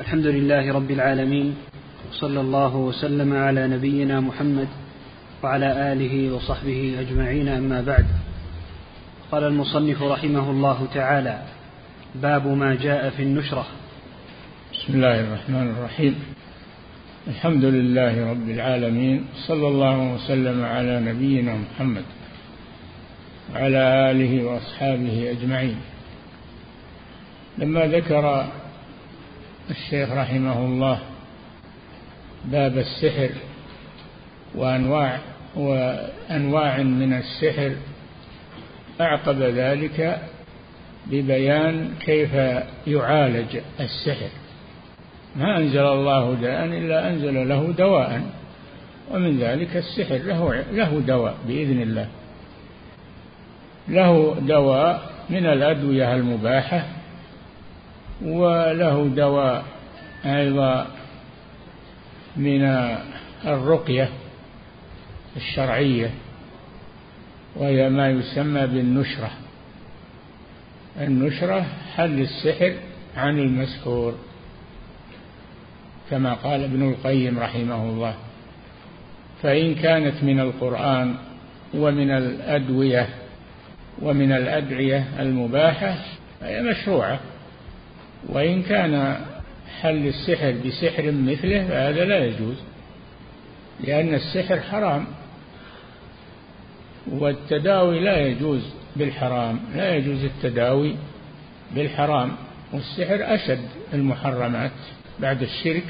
الحمد لله رب العالمين وصلى الله وسلم على نبينا محمد وعلى آله وصحبه أجمعين أما بعد. قال المصنف رحمه الله تعالى باب ما جاء في النشرة. بسم الله الرحمن الرحيم. الحمد لله رب العالمين صلى الله وسلم على نبينا محمد وعلى آله وأصحابه أجمعين. لما ذكر الشيخ رحمه الله باب السحر وأنواع وأنواع من السحر أعقب ذلك ببيان كيف يعالج السحر. ما أنزل الله داء إلا أنزل له دواء ومن ذلك السحر له له دواء بإذن الله. له دواء من الأدوية المباحة وله دواء أيضا من الرقية الشرعية وهي ما يسمى بالنشرة. النشرة حل السحر عن المسحور كما قال ابن القيم رحمه الله. فإن كانت من القرآن ومن الأدوية ومن الأدعية المباحة فهي مشروعة. وإن كان حل السحر بسحر مثله فهذا لا يجوز لأن السحر حرام والتداوي لا يجوز بالحرام لا يجوز التداوي بالحرام والسحر أشد المحرمات بعد الشرك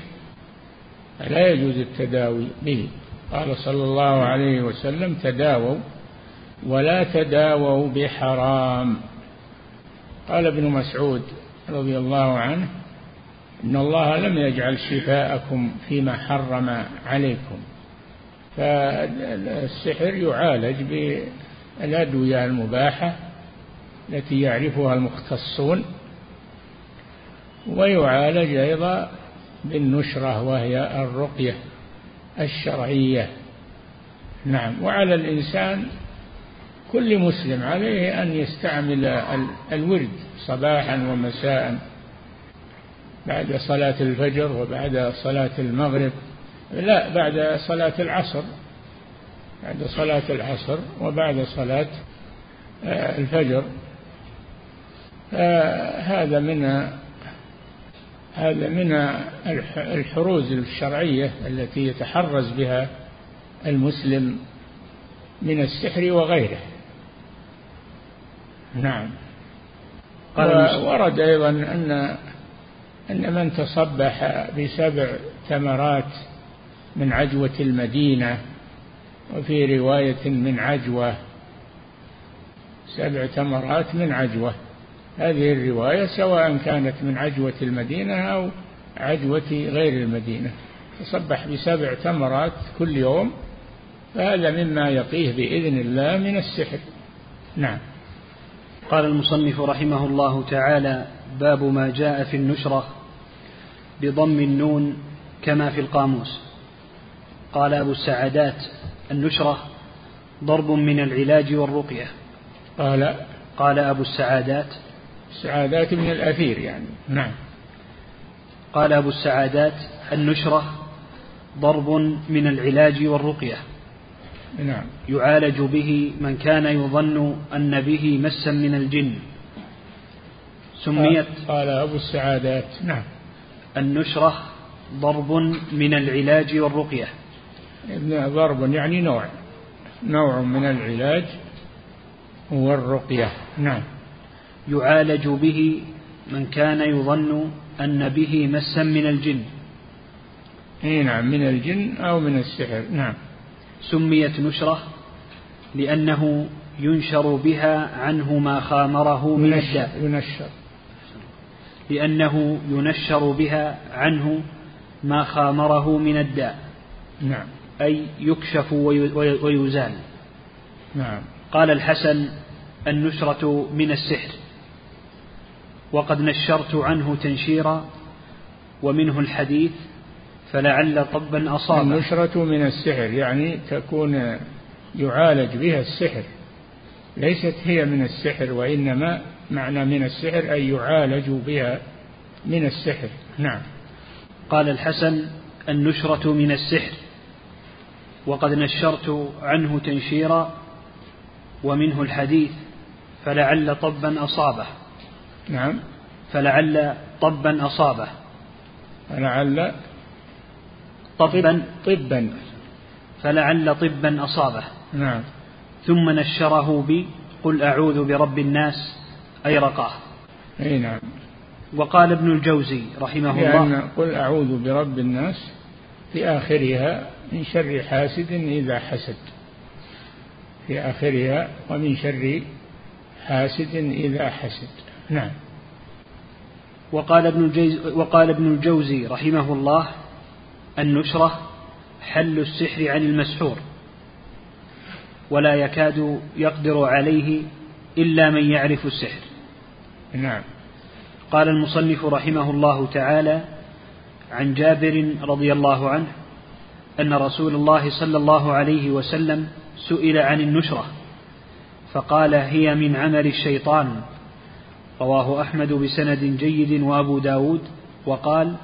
لا يجوز التداوي به. قال صلى الله عليه وسلم تداووا ولا تداووا بحرام. قال ابن مسعود رضي الله عنه إن الله لم يجعل شفاءكم فيما حرم عليكم. فالسحر يعالج بالأدوية المباحة التي يعرفها المختصون ويعالج أيضا بالنشرة وهي الرقية الشرعية. نعم وعلى الإنسان كل مسلم عليه أن يستعمل الورد صباحا ومساء بعد صلاة الفجر وبعد صلاة المغرب لا بعد صلاة العصر بعد صلاة العصر وبعد صلاة آه، الفجر. هذا من هذا من الحروز الشرعية التي يتحرز بها المسلم من السحر وغيره. نعم. ورد أيضا أن أن من تصبح بسبع تمرات من عجوة المدينة وفي رواية من عجوة سبع تمرات من عجوة. هذه الرواية سواء كانت من عجوة المدينة أو عجوة غير المدينة. تصبح بسبع تمرات كل يوم فهذا مما يقيه بإذن الله من السحر. نعم. قال المصنف رحمه الله تعالى باب ما جاء في النشرة بضم النون كما في القاموس. قال أبو السعادات النشرة ضرب من العلاج والرقية. قال قال أبو السعادات السعادات من الأثير يعني. نعم. قال أبو السعادات النشرة ضرب من العلاج والرقية. نعم. يعالج به من كان يظن أن به مسا من الجن. سميت قال أبو السعادات. نعم. النشرة ضرب من العلاج والرقية. ضرب يعني نوع. نوع من العلاج والرقية. نعم. يعالج به من كان يظن أن به مسا من الجن. إي نعم من الجن أو من السحر. نعم. سميت نشرة لأنه ينشر بها عنه ما خامره من الداء. ينشر. لأنه ينشر بها عنه ما خامره من الداء. نعم. أي يكشف ويزال. نعم. قال الحسن النشرة من السحر. وقد نشرت عنه تنشيرا ومنه الحديث فلعل طبا أصاب النشرة من السحر يعني تكون يعالج بها السحر. ليست هي من السحر وإنما معنى من السحر أي يعالج بها من السحر. نعم. قال الحسن النشرة من السحر. وقد نشرت عنه تنشيرا ومنه الحديث فلعل طبا أصابه. نعم. فلعل طبا أصابه. فلعل طبا طبا فلعل طبا أصابه. نعم. ثم نشره بي قل أعوذ برب الناس أي رقاه. أي نعم. وقال ابن الجوزي رحمه لأن الله قل أعوذ برب الناس في آخرها من شر حاسد إذا حسد. في آخرها ومن شر حاسد إذا حسد. نعم. وقال ابن وقال ابن الجوزي رحمه الله النشرة حل السحر عن المسحور ولا يكاد يقدر عليه إلا من يعرف السحر. نعم. قال المصنف رحمه الله تعالى عن جابر رضي الله عنه أن رسول الله صلى الله عليه وسلم سئل عن النشرة فقال هي من عمل الشيطان. رواه أحمد بسند جيد وأبو داود وقال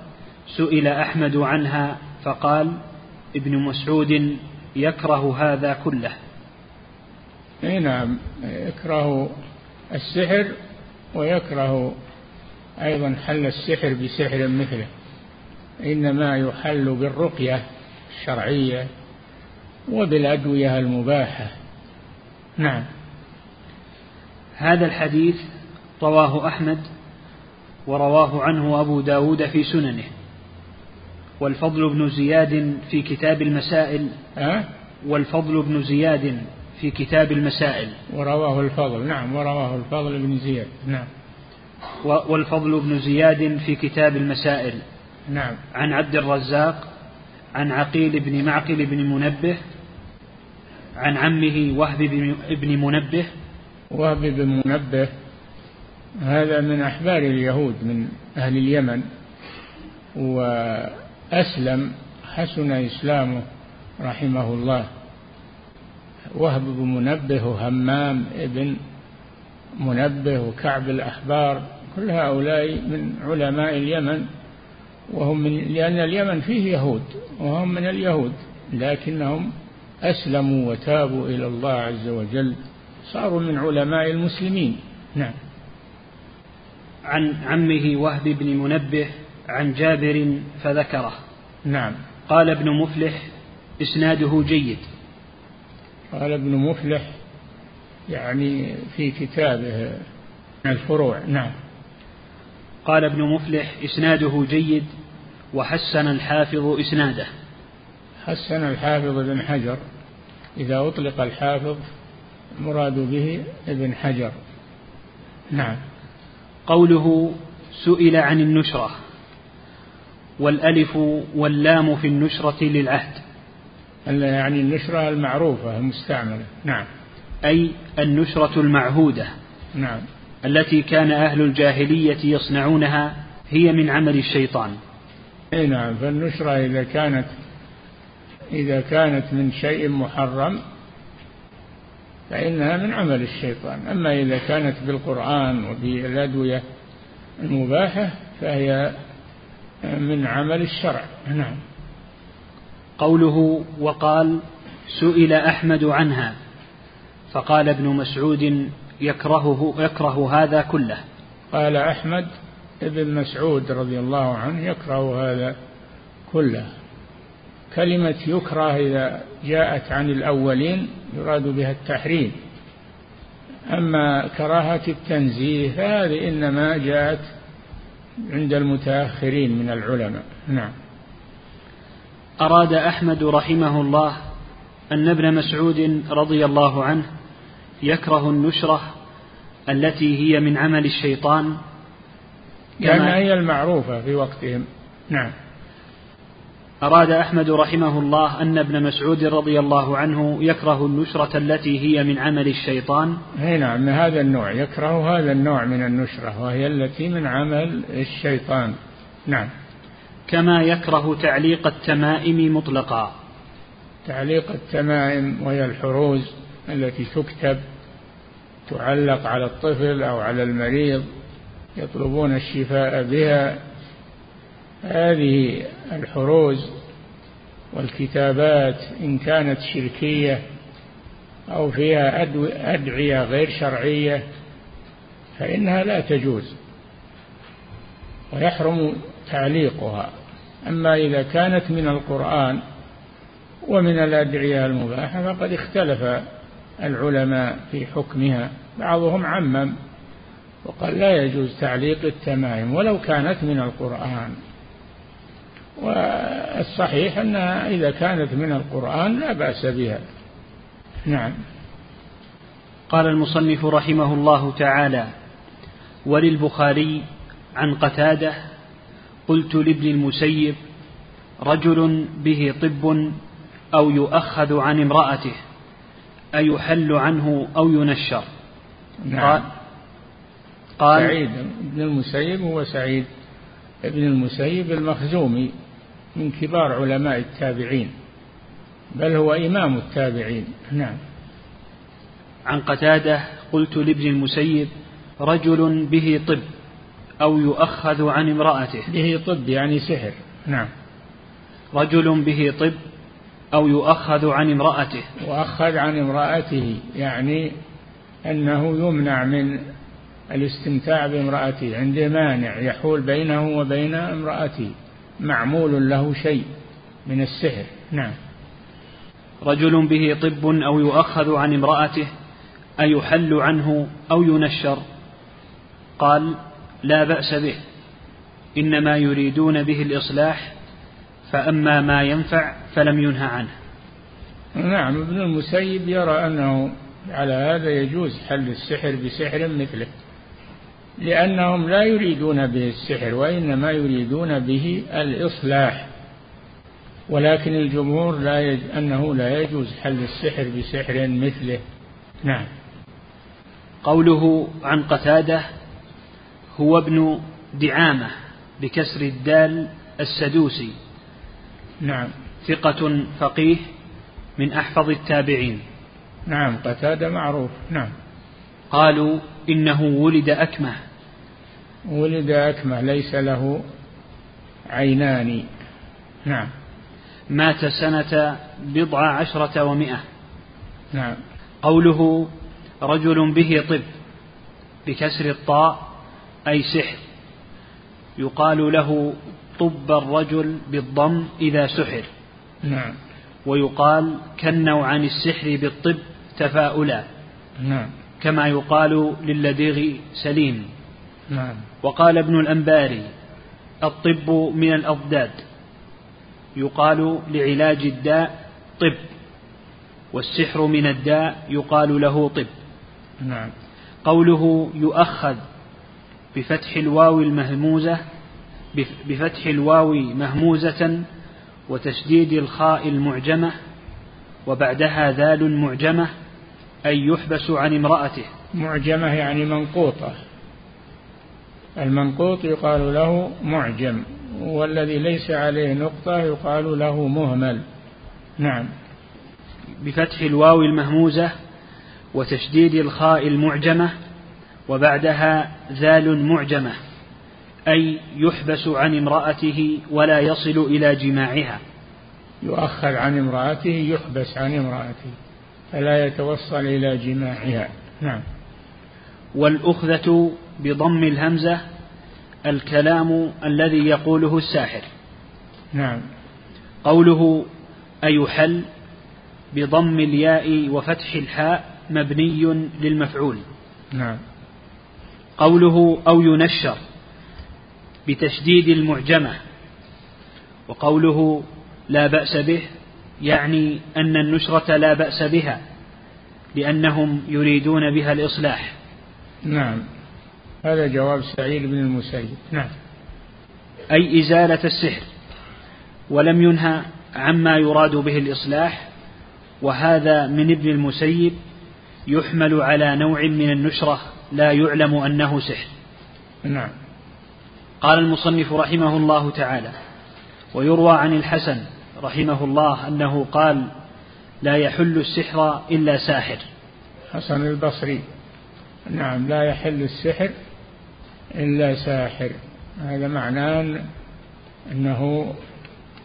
سئل أحمد عنها فقال ابن مسعود يكره هذا كله. أي نعم يكره السحر ويكره أيضا حل السحر بسحر مثله إنما يحل بالرقية الشرعية وبالأدوية المباحة. نعم. هذا الحديث رواه أحمد ورواه عنه أبو داود في سننه. والفضل بن زياد في كتاب المسائل. أه؟ والفضل بن زياد في كتاب المسائل. ورواه الفضل. نعم ورواه الفضل بن زياد. نعم. والفضل بن زياد في كتاب المسائل. نعم. عن عبد الرزاق عن عقيل بن معقل بن منبه عن عمه وهب بن منبه. وهب بن منبه هذا من أحبار اليهود من أهل اليمن وأسلم حسن إسلامه رحمه الله. وهب بن منبه وهمام ابن منبه وكعب الأحبار كل هؤلاء من علماء اليمن وهم من لأن اليمن فيه يهود وهم من اليهود لكنهم أسلموا وتابوا إلى الله عز وجل صاروا من علماء المسلمين. نعم. عن عمه وهب بن منبه عن جابر فذكره. نعم. قال ابن مفلح إسناده جيد. قال ابن مفلح يعني في كتابه الفروع. نعم. قال ابن مفلح إسناده جيد وحسن الحافظ إسناده. حسن الحافظ ابن حجر. إذا أطلق الحافظ مراد به ابن حجر. نعم. قوله سئل عن النشرة. والألف واللام في النشرة للعهد. يعني النشرة المعروفة المستعملة. نعم. أي النشرة المعهودة. نعم. التي كان أهل الجاهلية يصنعونها هي من عمل الشيطان. أي نعم. فالنشرة إذا كانت إذا كانت من شيء محرم فإنها من عمل الشيطان. أما إذا كانت بالقرآن وبالأدوية المباحة فهي من عمل الشرع. نعم. قوله وقال سئل أحمد عنها فقال ابن مسعود يكرهه يكره هذا كله. قال أحمد ابن مسعود رضي الله عنه يكره هذا كله. كلمة يكره إذا جاءت عن الأولين يراد بها التحريم. أما كراهة التنزيه فهذه إنما جاءت عند المتأخرين من العلماء. نعم. أراد أحمد رحمه الله أن ابن مسعود رضي الله عنه يكره النشرة التي هي من عمل الشيطان. لأن هي المعروفة في وقتهم. نعم. أراد أحمد رحمه الله أن ابن مسعود رضي الله عنه يكره النشرة التي هي من عمل الشيطان. أي نعم من هذا النوع يكره هذا النوع من النشرة وهي التي من عمل الشيطان. نعم. كما يكره تعليق التمائم مطلقا. تعليق التمائم وهي الحروز التي تكتب تعلق على الطفل أو على المريض يطلبون الشفاء بها. هذه الحروز والكتابات إن كانت شركية أو فيها أدعية غير شرعية فإنها لا تجوز ويحرم تعليقها. أما إذا كانت من القرآن ومن الأدعية المباحة فقد اختلف العلماء في حكمها. بعضهم عمم وقال لا يجوز تعليق التمائم ولو كانت من القرآن. والصحيح أنها إذا كانت من القرآن لا بأس بها. نعم. قال المصنف رحمه الله تعالى وللبخاري عن قتادة قلت لابن المسيب رجل به طب أو يؤخذ عن امرأته أيحل عنه أو ينشر؟ نعم. قال, قال سعيد. بن المسيب هو سعيد. بن المسيب المخزومي. من كبار علماء التابعين بل هو إمام التابعين. نعم. عن قتادة قلت لابن المسيب رجل به طب أو يؤخذ عن امرأته. به طب يعني سحر. نعم. رجل به طب أو يؤخذ عن امرأته. وأخذ عن امرأته يعني أنه يمنع من الاستمتاع بامرأته عنده مانع يحول بينه وبين امرأته. معمول له شيء من السحر. نعم. رجل به طب أو يؤخذ عن امرأته أيحل عنه أو ينشر. قال لا بأس به إنما يريدون به الإصلاح فأما ما ينفع فلم ينهى عنه. نعم ابن المسيب يرى أنه على هذا يجوز حل السحر بسحر مثله. لأنهم لا يريدون به السحر وإنما يريدون به الإصلاح. ولكن الجمهور لا يج... أنه لا يجوز حل السحر بسحر مثله. نعم. قوله عن قتادة هو ابن دعامة بكسر الدال السدوسي. نعم. ثقة فقيه من أحفظ التابعين. نعم قتادة معروف. نعم. قالوا إنه ولد أكمة. ولد أكمه ليس له عينان. نعم. مات سنة بضع عشرة ومائة نعم. قوله رجل به طب بكسر الطاء أي سحر. يقال له طب الرجل بالضم إذا سحر. نعم. ويقال كنوا عن السحر بالطب تفاؤلا. نعم. كما يقال للديغ سليم. نعم. وقال ابن الأنباري الطب من الأضداد. يقال لعلاج الداء طب والسحر من الداء يقال له طب. نعم. قوله يؤخذ بفتح الواو المهموزة بفتح الواو مهموزة وتشديد الخاء المعجمة وبعدها ذال معجمة أي يحبس عن امرأته. معجمة يعني منقوطة. المنقوط يقال له معجم والذي ليس عليه نقطة يقال له مهمل. نعم. بفتح الواو المهموزة وتشديد الخاء المعجمة وبعدها ذال معجمة أي يحبس عن امرأته ولا يصل إلى جماعها. يؤخر عن امرأته يحبس عن امرأته فلا يتوصل إلى جماعها. نعم. والأخذة بضم الهمزة الكلام الذي يقوله الساحر. نعم. قوله أيحل بضم الياء وفتح الحاء مبني للمفعول. نعم. قوله أو ينشر بتشديد المعجمة. وقوله لا بأس به يعني أن النشرة لا بأس بها لأنهم يريدون بها الإصلاح. نعم. هذا جواب سعيد بن المسيب. نعم. أي إزالة السحر ولم ينهى عما يراد به الإصلاح وهذا من ابن المسيب يحمل على نوع من النشرة لا يعلم أنه سحر. نعم. قال المصنف رحمه الله تعالى ويروى عن الحسن رحمه الله أنه قال لا يحل السحر إلا ساحر. حسن البصري. نعم لا يحل السحر إلا ساحر. هذا معناه أنه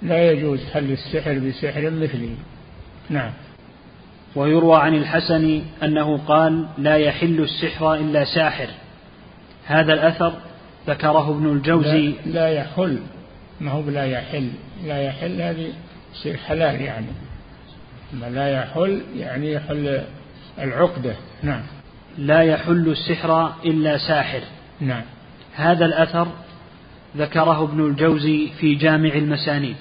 لا يجوز حل السحر بسحر مثله نعم. ويروى عن الحسن أنه قال لا يحل السحر إلا ساحر هذا الأثر ذكره ابن الجوزي. لا, لا يحل. ما هو لا يحل؟ لا يحل هذه يصير حلال يعني. ما لا يحل يعني يحل العقدة. نعم. لا يحل السحر إلا ساحر. نعم. هذا الأثر ذكره ابن الجوزي في جامع المسانيد.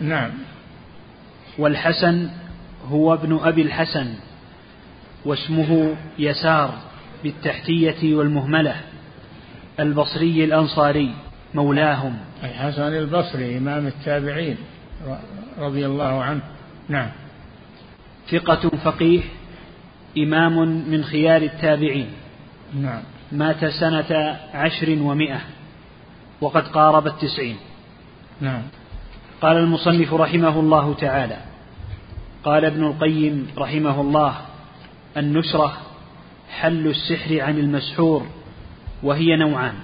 نعم. والحسن هو ابن أبي الحسن واسمه يسار بالتحتية والمهملة البصري الأنصاري مولاهم. الحسن البصري إمام التابعين رضي الله عنه. نعم. ثقة فقيه إمام من خيار التابعين. نعم. مات سنة عشر ومائة وقد قارب التسعين. نعم. قال المصنف رحمه الله تعالى قال ابن القيم رحمه الله النشرة حل السحر عن المسحور وهي نوعان.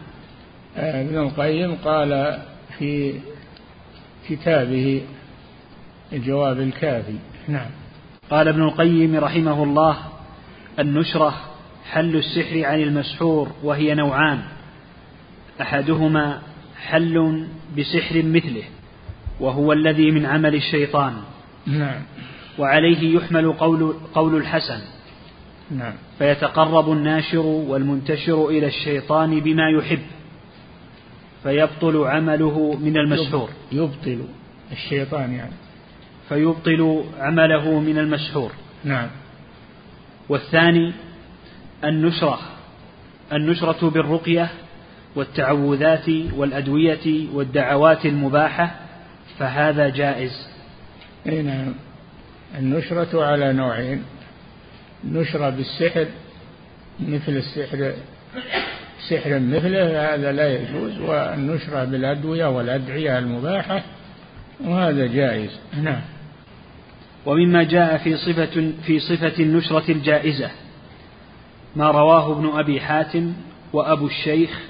ابن القيم قال في كتابه الجواب الكافي. نعم. قال ابن القيم رحمه الله النشرة حل السحر عن المسحور وهي نوعان. أحدهما حل بسحر مثله وهو الذي من عمل الشيطان. نعم. وعليه يحمل قول, قول الحسن. نعم. فيتقرب الناشر والمنتشر إلى الشيطان بما يحب. فيبطل عمله من المسحور. يبطل الشيطان يعني. فيبطل عمله من المسحور. نعم. والثاني النشرة النشرة بالرقية والتعوذات والأدوية والدعوات المباحة فهذا جائز. أي نعم. النشرة على نوعين نشرة بالسحر مثل السحر سحر مثله هذا لا يجوز والنشرة بالأدوية والأدعية المباحة وهذا جائز. نعم. ومما جاء في صفة في صفة النشرة الجائزة. ما رواه ابن أبي حاتم وأبو الشيخ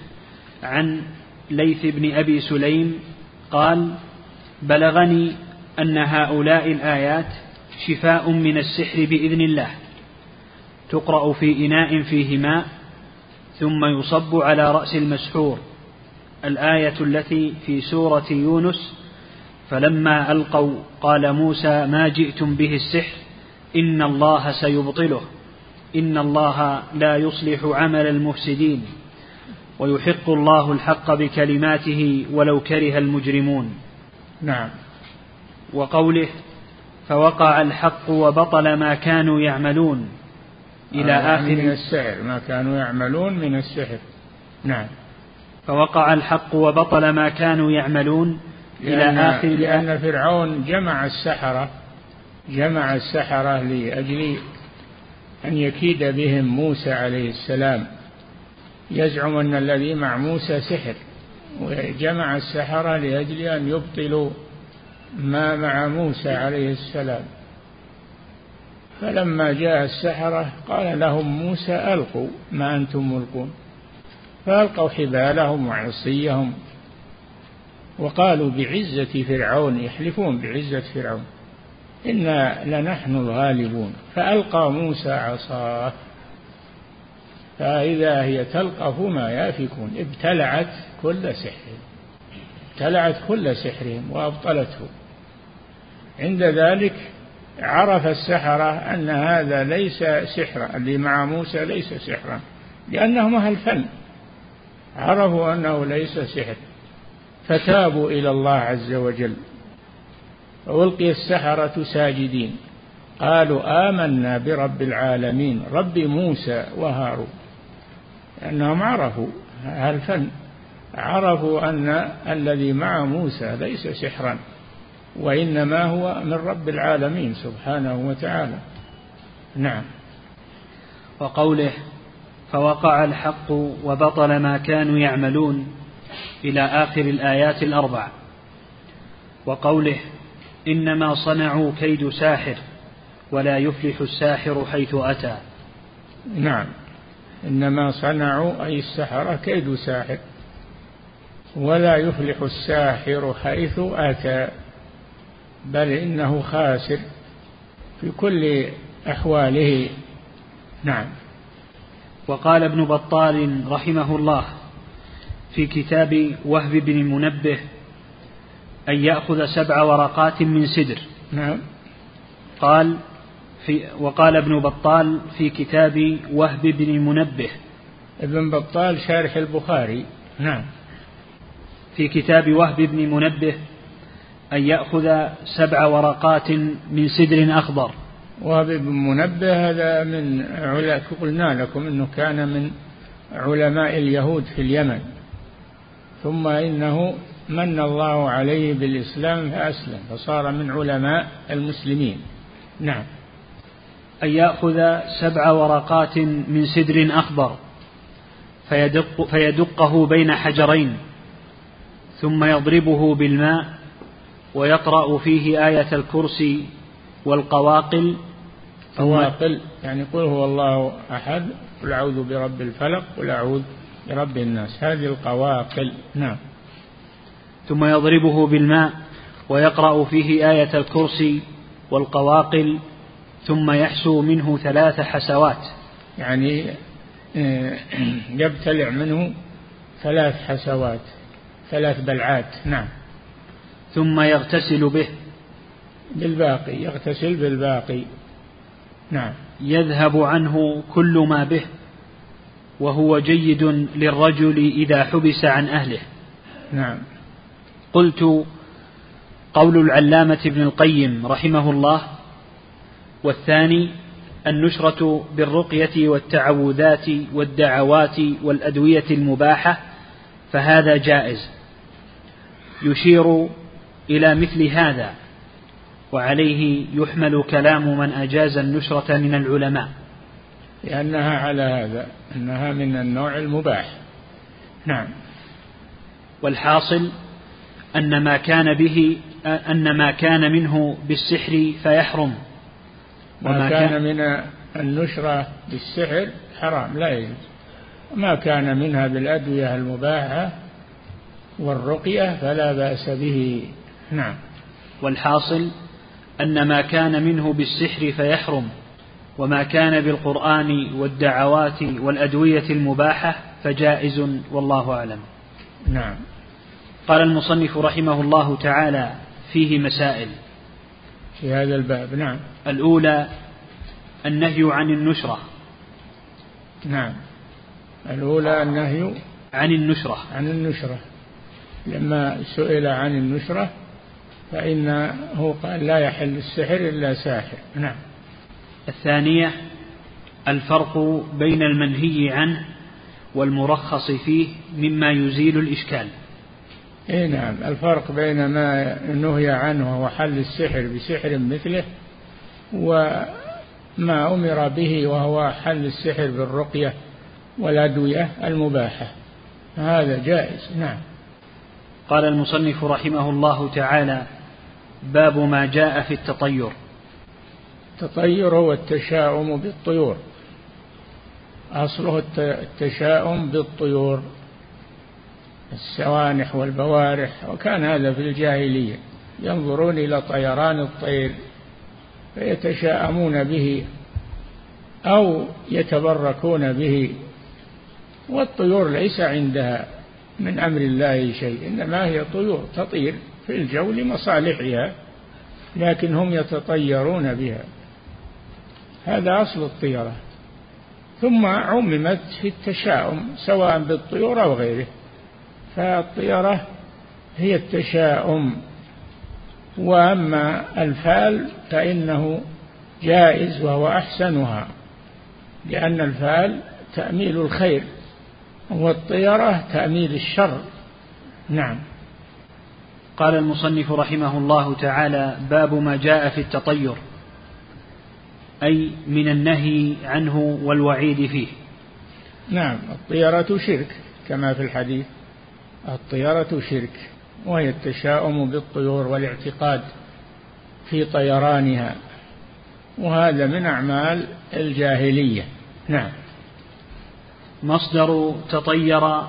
عن ليث بن أبي سليم قال بلغني أن هؤلاء الآيات شفاء من السحر بإذن الله تقرأ في إناء فيه ماء ثم يصب على رأس المسحور الآية التي في سورة يونس فلما ألقوا قال موسى ما جئتم به السحر إن الله سيبطله إن الله لا يصلح عمل المفسدين ويحق الله الحق بكلماته ولو كره المجرمون. نعم. وقوله فوقع الحق وبطل ما كانوا يعملون إلى آه آخر من السحر ما كانوا يعملون من السحر. نعم. فوقع الحق وبطل ما كانوا يعملون إلى لأن آخر لأن فرعون جمع السحرة جمع السحرة لأجل أن يكيد بهم موسى عليه السلام. يزعم أن الذي مع موسى سحر وجمع السحرة لأجل أن يبطلوا ما مع موسى عليه السلام. فلما جاء السحرة قال لهم موسى ألقوا ما أنتم ملقون. فألقوا حبالهم وعصيهم وقالوا بعزة فرعون يحلفون بعزة فرعون. إنا لنحن الغالبون. فألقى موسى عصاه. فإذا هي تلقف ما يافكون. ابتلعت كل سحر ابتلعت كل سحرهم وأبطلته. عند ذلك عرف السحرة أن هذا ليس سحرا اللي مع موسى ليس سحرا لأنهم أهل فن. عرفوا أنه ليس سحر. فتابوا إلى الله عز وجل. وألقي السحرة ساجدين. قالوا آمنا برب العالمين رب موسى وهارون. لأنهم عرفوا الفن عرفوا أن الذي مع موسى ليس سحرا وإنما هو من رب العالمين سبحانه وتعالى. نعم. وقوله فوقع الحق وبطل ما كانوا يعملون إلى آخر الآيات الأربع. وقوله إنما صنعوا كيد ساحر ولا يفلح الساحر حيث أتى. نعم. إنما صنعوا أي السحرة كيد ساحر ولا يفلح الساحر حيث أتى. بل إنه خاسر في كل أحواله. نعم. وقال ابن بطال رحمه الله في كتاب وهب بن المنبه أن يأخذ سبع ورقات من سدر. نعم. قال في وقال ابن بطال في كتاب وهب بن المنبه ابن بطال شارح البخاري. نعم. في كتاب وهب بن منبه أن يأخذ سبع ورقات من سدر أخضر. وهب بن منبه هذا من علا قلنا لكم أنه كان من علماء اليهود في اليمن. ثم إنه من الله عليه بالإسلام فأسلم فصار من علماء المسلمين. نعم. أن يأخذ سبع ورقات من سدر أخضر فيدق فيدقه بين حجرين ثم يضربه بالماء ويقرأ فيه آية الكرسي والقواقل قواقل يعني قل هو الله أحد قل أعوذ برب الفلق قل أعوذ برب الناس. هذه القواقل. نعم. ثم يضربه بالماء ويقرأ فيه آية الكرسي والقواقل ثم يحسو منه ثلاث حسوات. يعني آه، يبتلع منه ثلاث حسوات ثلاث بلعات نعم. ثم يغتسل به. بالباقي يغتسل بالباقي نعم. يذهب عنه كل ما به وهو جيد للرجل إذا حبس عن أهله. نعم. قلت قول العلامة ابن القيم رحمه الله والثاني النشرة بالرقية والتعوذات والدعوات والأدوية المباحة فهذا جائز. يشير إلى مثل هذا وعليه يحمل كلام من أجاز النشرة من العلماء. لأنها على هذا أنها من النوع المباح. نعم. والحاصل أن ما كان به أن ما كان منه بالسحر فيحرم. ما كان من النشرة بالسحر حرام لا يجوز. ما كان منها بالأدوية المباحة والرقية فلا بأس به. نعم. والحاصل أن ما كان منه بالسحر فيحرم وما كان بالقرآن والدعوات والأدوية المباحة فجائز والله أعلم. نعم. قال المصنف رحمه الله تعالى فيه مسائل. في هذا الباب نعم. الأولى النهي عن النشرة. نعم. الأولى النهي عن النشرة. عن النشرة. لما سئل عن النشرة فإنه قال لا يحل السحر إلا ساحر. نعم. الثانية الفرق بين المنهي عنه والمرخص فيه مما يزيل الإشكال. اي نعم. الفرق بين ما نهي عنه وهو حل السحر بسحر مثله وما أمر به وهو حل السحر بالرقية والأدوية المباحة. هذا جائز. نعم. قال المصنف رحمه الله تعالى باب ما جاء في التطير. التطير هو التشاؤم بالطيور. أصله التشاؤم بالطيور. السوانح والبوارح وكان هذا في الجاهلية. ينظرون إلى طيران الطير فيتشاءمون به أو يتبركون به والطيور ليس عندها من أمر الله شيء إنما هي طيور تطير في الجو لمصالحها لكن هم يتطيرون بها. هذا أصل الطيرة. ثم عممت في التشاؤم سواء بالطيور أو غيره. فالطيرة هي التشاؤم. وأما الفال فإنه جائز وهو أحسنها لأن الفال تأميل الخير والطيرة تأميل الشر. نعم. قال المصنف رحمه الله تعالى باب ما جاء في التطير أي من النهي عنه والوعيد فيه. نعم. الطيرة شرك كما في الحديث. الطيرة شرك وهي التشاؤم بالطيور والاعتقاد في طيرانها وهذا من أعمال الجاهلية. نعم. مصدر تطير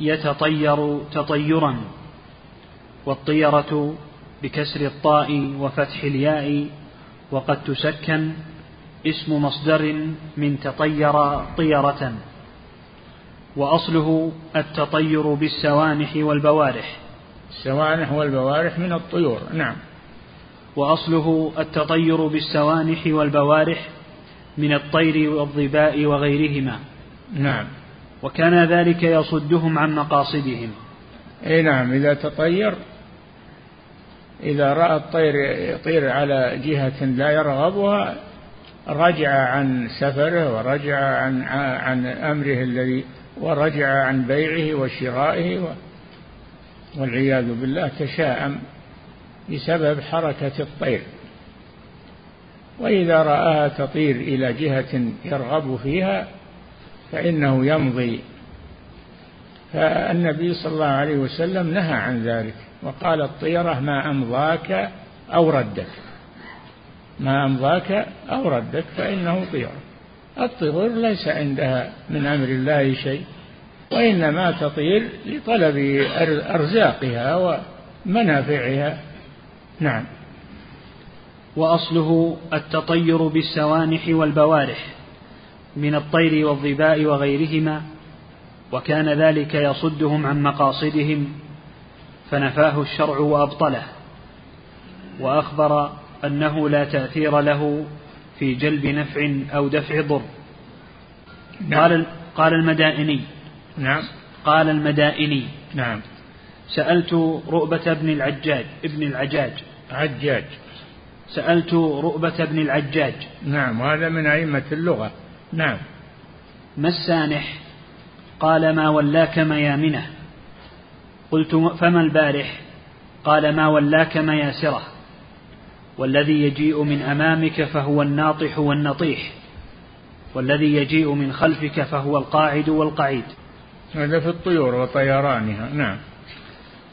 يتطير تطيرا والطيرة بكسر الطاء وفتح الياء وقد تسكن اسم مصدر من تطير طيرة. وأصله التطير بالسوانح والبوارح. السوانح والبوارح من الطيور نعم. وأصله التطير بالسوانح والبوارح من الطير والظباء وغيرهما. نعم. وكان ذلك يصدهم عن مقاصدهم. إي نعم إذا تطير إذا رأى الطير يطير على جهة لا يرغبها رجع عن سفره ورجع عن عن أمره الذي ورجع عن بيعه وشرائه والعياذ بالله تشاءم بسبب حركة الطير. وإذا رآها تطير إلى جهة يرغب فيها فإنه يمضي. فالنبي صلى الله عليه وسلم نهى عن ذلك وقال الطيرة ما أمضاك أو ردك. ما أمضاك أو ردك فإنه طيرة الطيور ليس عندها من أمر الله شيء وإنما تطير لطلب أرزاقها ومنافعها. نعم. وأصله التطير بالسوانح والبوارح من الطير والظباء وغيرهما وكان ذلك يصدهم عن مقاصدهم فنفاه الشرع وأبطله وأخبر أنه لا تأثير له في جلب نفع أو دفع ضر. نعم. قال قال المدائني. نعم. قال المدائني. نعم. سألت رؤبة بن العجاج ابن العجاج. عجاج. سألت رؤبة بن العجاج. نعم وهذا من أئمة اللغة. نعم. ما السانح قال ما ولاك ميامنه. قلت فما البارح؟ قال ما ولاك مياسره. والذي يجيء من أمامك فهو الناطح والنطيح والذي يجيء من خلفك فهو القاعد والقعيد. هذا في الطيور وطيرانها نعم.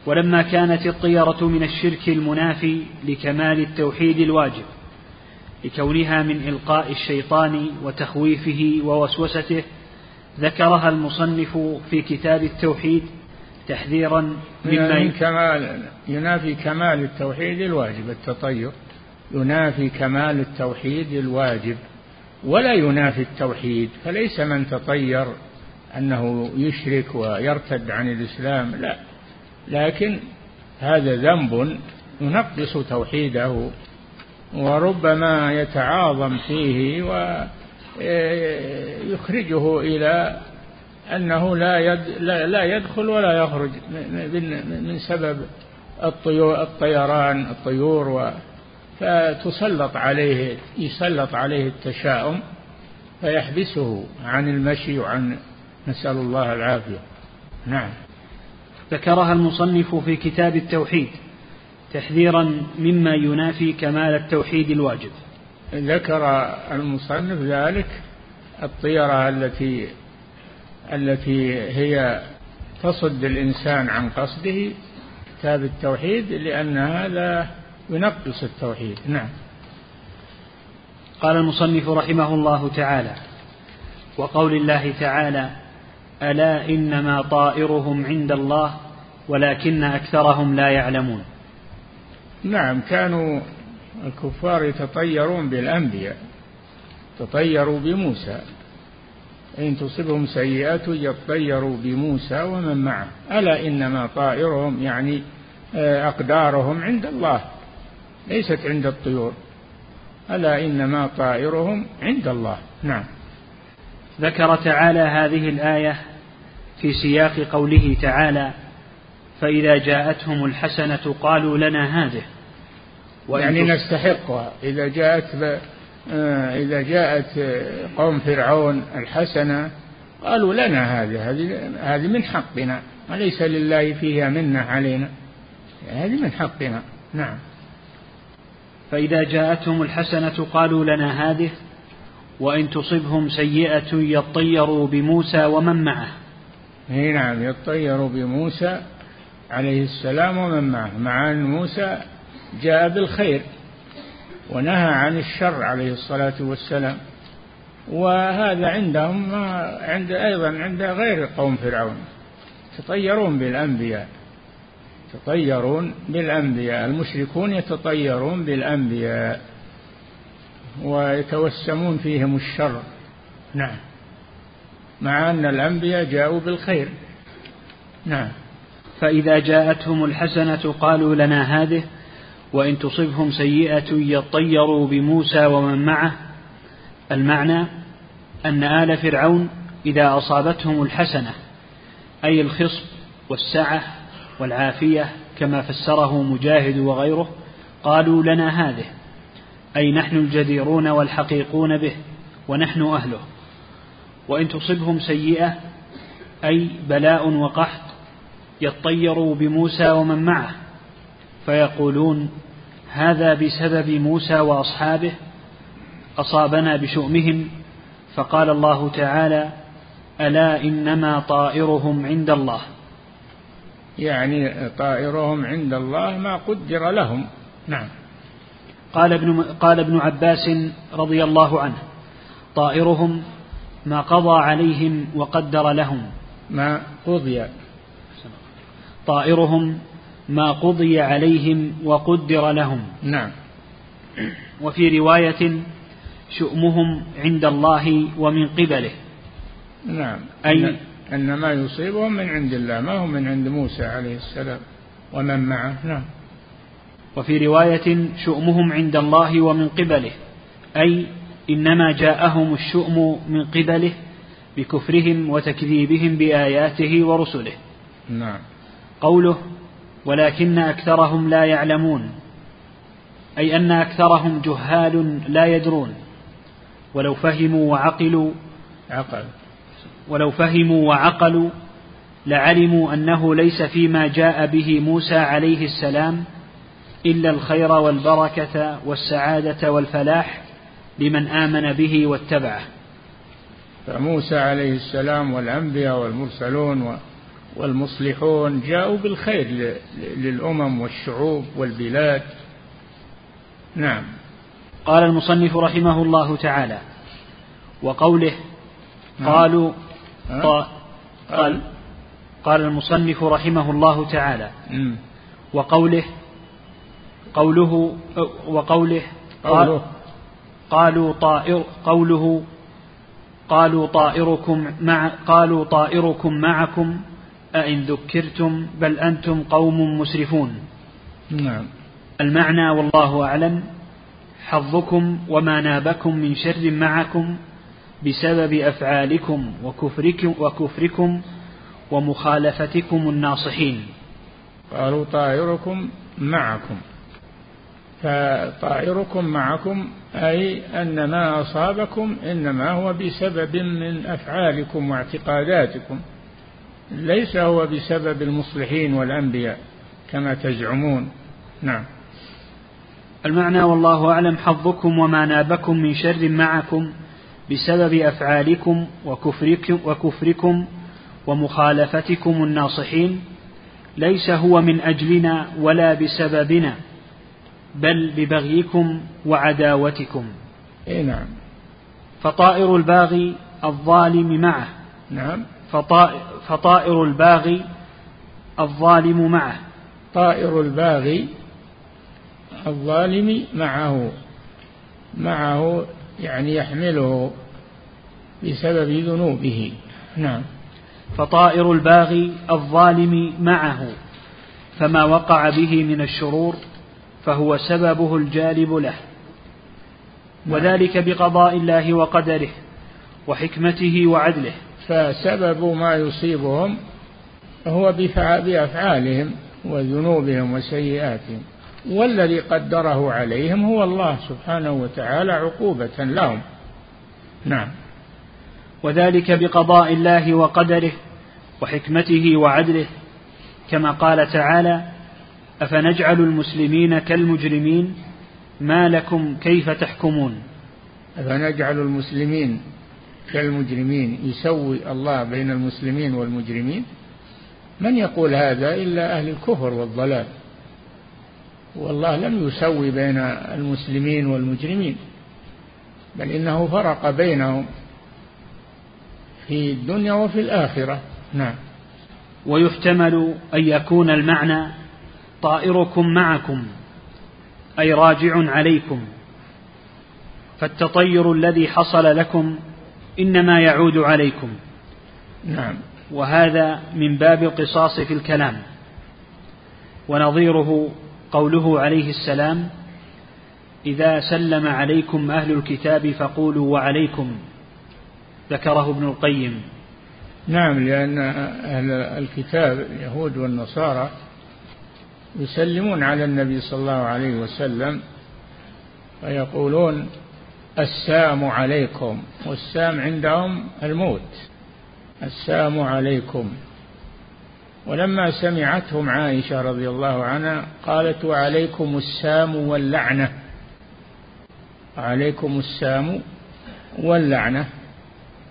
ولما كانت الطيرة من الشرك المنافي لكمال التوحيد الواجب لكونها من إلقاء الشيطان وتخويفه ووسوسته ذكرها المصنف في كتاب التوحيد تحذيرا مما من كمال ينافي كمال التوحيد الواجب التطير. ينافي كمال التوحيد الواجب ولا ينافي التوحيد فليس من تطير أنه يشرك ويرتد عن الإسلام لا. لكن هذا ذنب ينقص توحيده وربما يتعاظم فيه ويخرجه إلى أنه لا يد لا يدخل ولا يخرج من سبب الطيران الطيور فتسلط عليه يسلط عليه التشاؤم فيحبسه عن المشي وعن نسأل الله العافية. نعم. ذكرها المصنف في كتاب التوحيد تحذيرا مما ينافي كمال التوحيد الواجب. ذكر المصنف ذلك الطيرة التي التي هي تصد الإنسان عن قصده كتاب التوحيد لأن هذا ينقص التوحيد. نعم. قال المصنف رحمه الله تعالى وقول الله تعالى ألا إنما طائرهم عند الله ولكن أكثرهم لا يعلمون. نعم كانوا الكفار يتطيرون بالأنبياء تطيروا بموسى. إن تصبهم سيئات يطيروا بموسى ومن معه. ألا إنما طائرهم يعني آه، أقدارهم عند الله. ليست عند الطيور ألا إنما طائرهم عند الله. نعم. ذكر تعالى هذه الآية في سياق قوله تعالى فإذا جاءتهم الحسنة قالوا لنا هذه. يعني نستحقها. إذا جاءت آه، إذا جاءت قوم فرعون الحسنة قالوا لنا هذه. هذه هذه من حقنا وليس لله فيها منة علينا؟ هذه من حقنا. نعم. فإذا جاءتهم الحسنة قالوا لنا هذه وإن تصبهم سيئة يطيروا بموسى ومن معه. إي نعم يطير بموسى عليه السلام ومن معه مع أن موسى جاء بالخير ونهى عن الشر عليه الصلاة والسلام. وهذا عندهم عند أيضا عند غير قوم فرعون يتطيرون بالأنبياء. يتطيرون بالأنبياء المشركون يتطيرون بالأنبياء ويتوسمون فيهم الشر. نعم. مع أن الأنبياء جاءوا بالخير. نعم. فإذا جاءتهم الحسنة قالوا لنا هذه وإن تصبهم سيئة يطيروا بموسى ومن معه. المعنى أن آل فرعون إذا أصابتهم الحسنة أي الخصب والسعة والعافية كما فسره مجاهد وغيره قالوا لنا هذه أي نحن الجديرون والحقيقون به ونحن أهله وإن تصبهم سيئة أي بلاء وقحط يطيروا بموسى ومن معه فيقولون هذا بسبب موسى وأصحابه أصابنا بشؤمهم فقال الله تعالى ألا إنما طائرهم عند الله. يعني طائرهم عند الله ما قدر لهم. نعم. قال ابن قال ابن عباس رضي الله عنه طائرهم ما قضى عليهم وقدر لهم. ما قضي. طائرهم ما قضي عليهم وقدر لهم. نعم. وفي رواية شؤمهم عند الله ومن قبله. نعم. أي أن ما يصيبهم من عند الله ما هو من عند موسى عليه السلام ومن معه نعم. وفي رواية شؤمهم عند الله ومن قبله أي إنما جاءهم الشؤم من قبله بكفرهم وتكذيبهم بآياته ورسله. نعم. قوله ولكن أكثرهم لا يعلمون أي أن أكثرهم جهال لا يدرون. ولو فهموا وعقلوا عقل. ولو فهموا وعقلوا لعلموا أنه ليس فيما جاء به موسى عليه السلام إلا الخير والبركة والسعادة والفلاح لمن آمن به واتبعه. فموسى عليه السلام والأنبياء والمرسلون والمصلحون جاءوا بالخير للأمم والشعوب والبلاد. نعم. قال المصنف رحمه الله تعالى وقوله نعم. قالوا قال قال المصنف رحمه الله تعالى. وقوله قوله وقوله قوله. قالوا طائر قوله قالوا طائركم مع قالوا طائركم معكم أئن ذكرتم بل أنتم قوم مسرفون. نعم. المعنى والله أعلم حظكم وما نابكم من شر معكم بسبب أفعالكم وكفركم, وكفركم ومخالفتكم الناصحين. قالوا طائركم معكم. فطائركم معكم أي أن ما أصابكم إنما هو بسبب من أفعالكم واعتقاداتكم. ليس هو بسبب المصلحين والأنبياء كما تزعمون. نعم. المعنى والله أعلم حظكم وما نابكم من شر معكم بسبب أفعالكم وكفركم, وكفركم ومخالفتكم الناصحين ليس هو من أجلنا ولا بسببنا بل ببغيكم وعداوتكم. إيه نعم. فطائر الباغي الظالم معه. نعم. فطائر, فطائر الباغي الظالم معه. طائر الباغي الظالم معه. معه يعني يحمله بسبب ذنوبه. نعم. فطائر الباغي الظالم معه فما وقع به من الشرور فهو سببه الجالب له. نعم. وذلك بقضاء الله وقدره وحكمته وعدله. فسبب ما يصيبهم هو بأفعالهم وذنوبهم وسيئاتهم. والذي قدره عليهم هو الله سبحانه وتعالى عقوبة لهم. نعم. وذلك بقضاء الله وقدره وحكمته وعدله. كما قال تعالى أفنجعل المسلمين كالمجرمين؟ ما لكم كيف تحكمون؟ أفنجعل المسلمين كالمجرمين؟ يسوي الله بين المسلمين والمجرمين؟ من يقول هذا إلا أهل الكفر والضلال. والله لم يسوي بين المسلمين والمجرمين بل إنه فرق بينهم في الدنيا وفي الآخرة. نعم. ويحتمل أن يكون المعنى طائركم معكم أي راجع عليكم فالتطير الذي حصل لكم إنما يعود عليكم. نعم. وهذا من باب القصاص في الكلام. ونظيره قوله عليه السلام إذا سلم عليكم أهل الكتاب فقولوا وعليكم ذكره ابن القيم. نعم لأن أهل الكتاب اليهود والنصارى يسلمون على النبي صلى الله عليه وسلم ويقولون السام عليكم والسام عندهم الموت السام عليكم ولما سمعتهم عائشة رضي الله عنها قالت وعليكم السام واللعنة. عليكم السام واللعنة.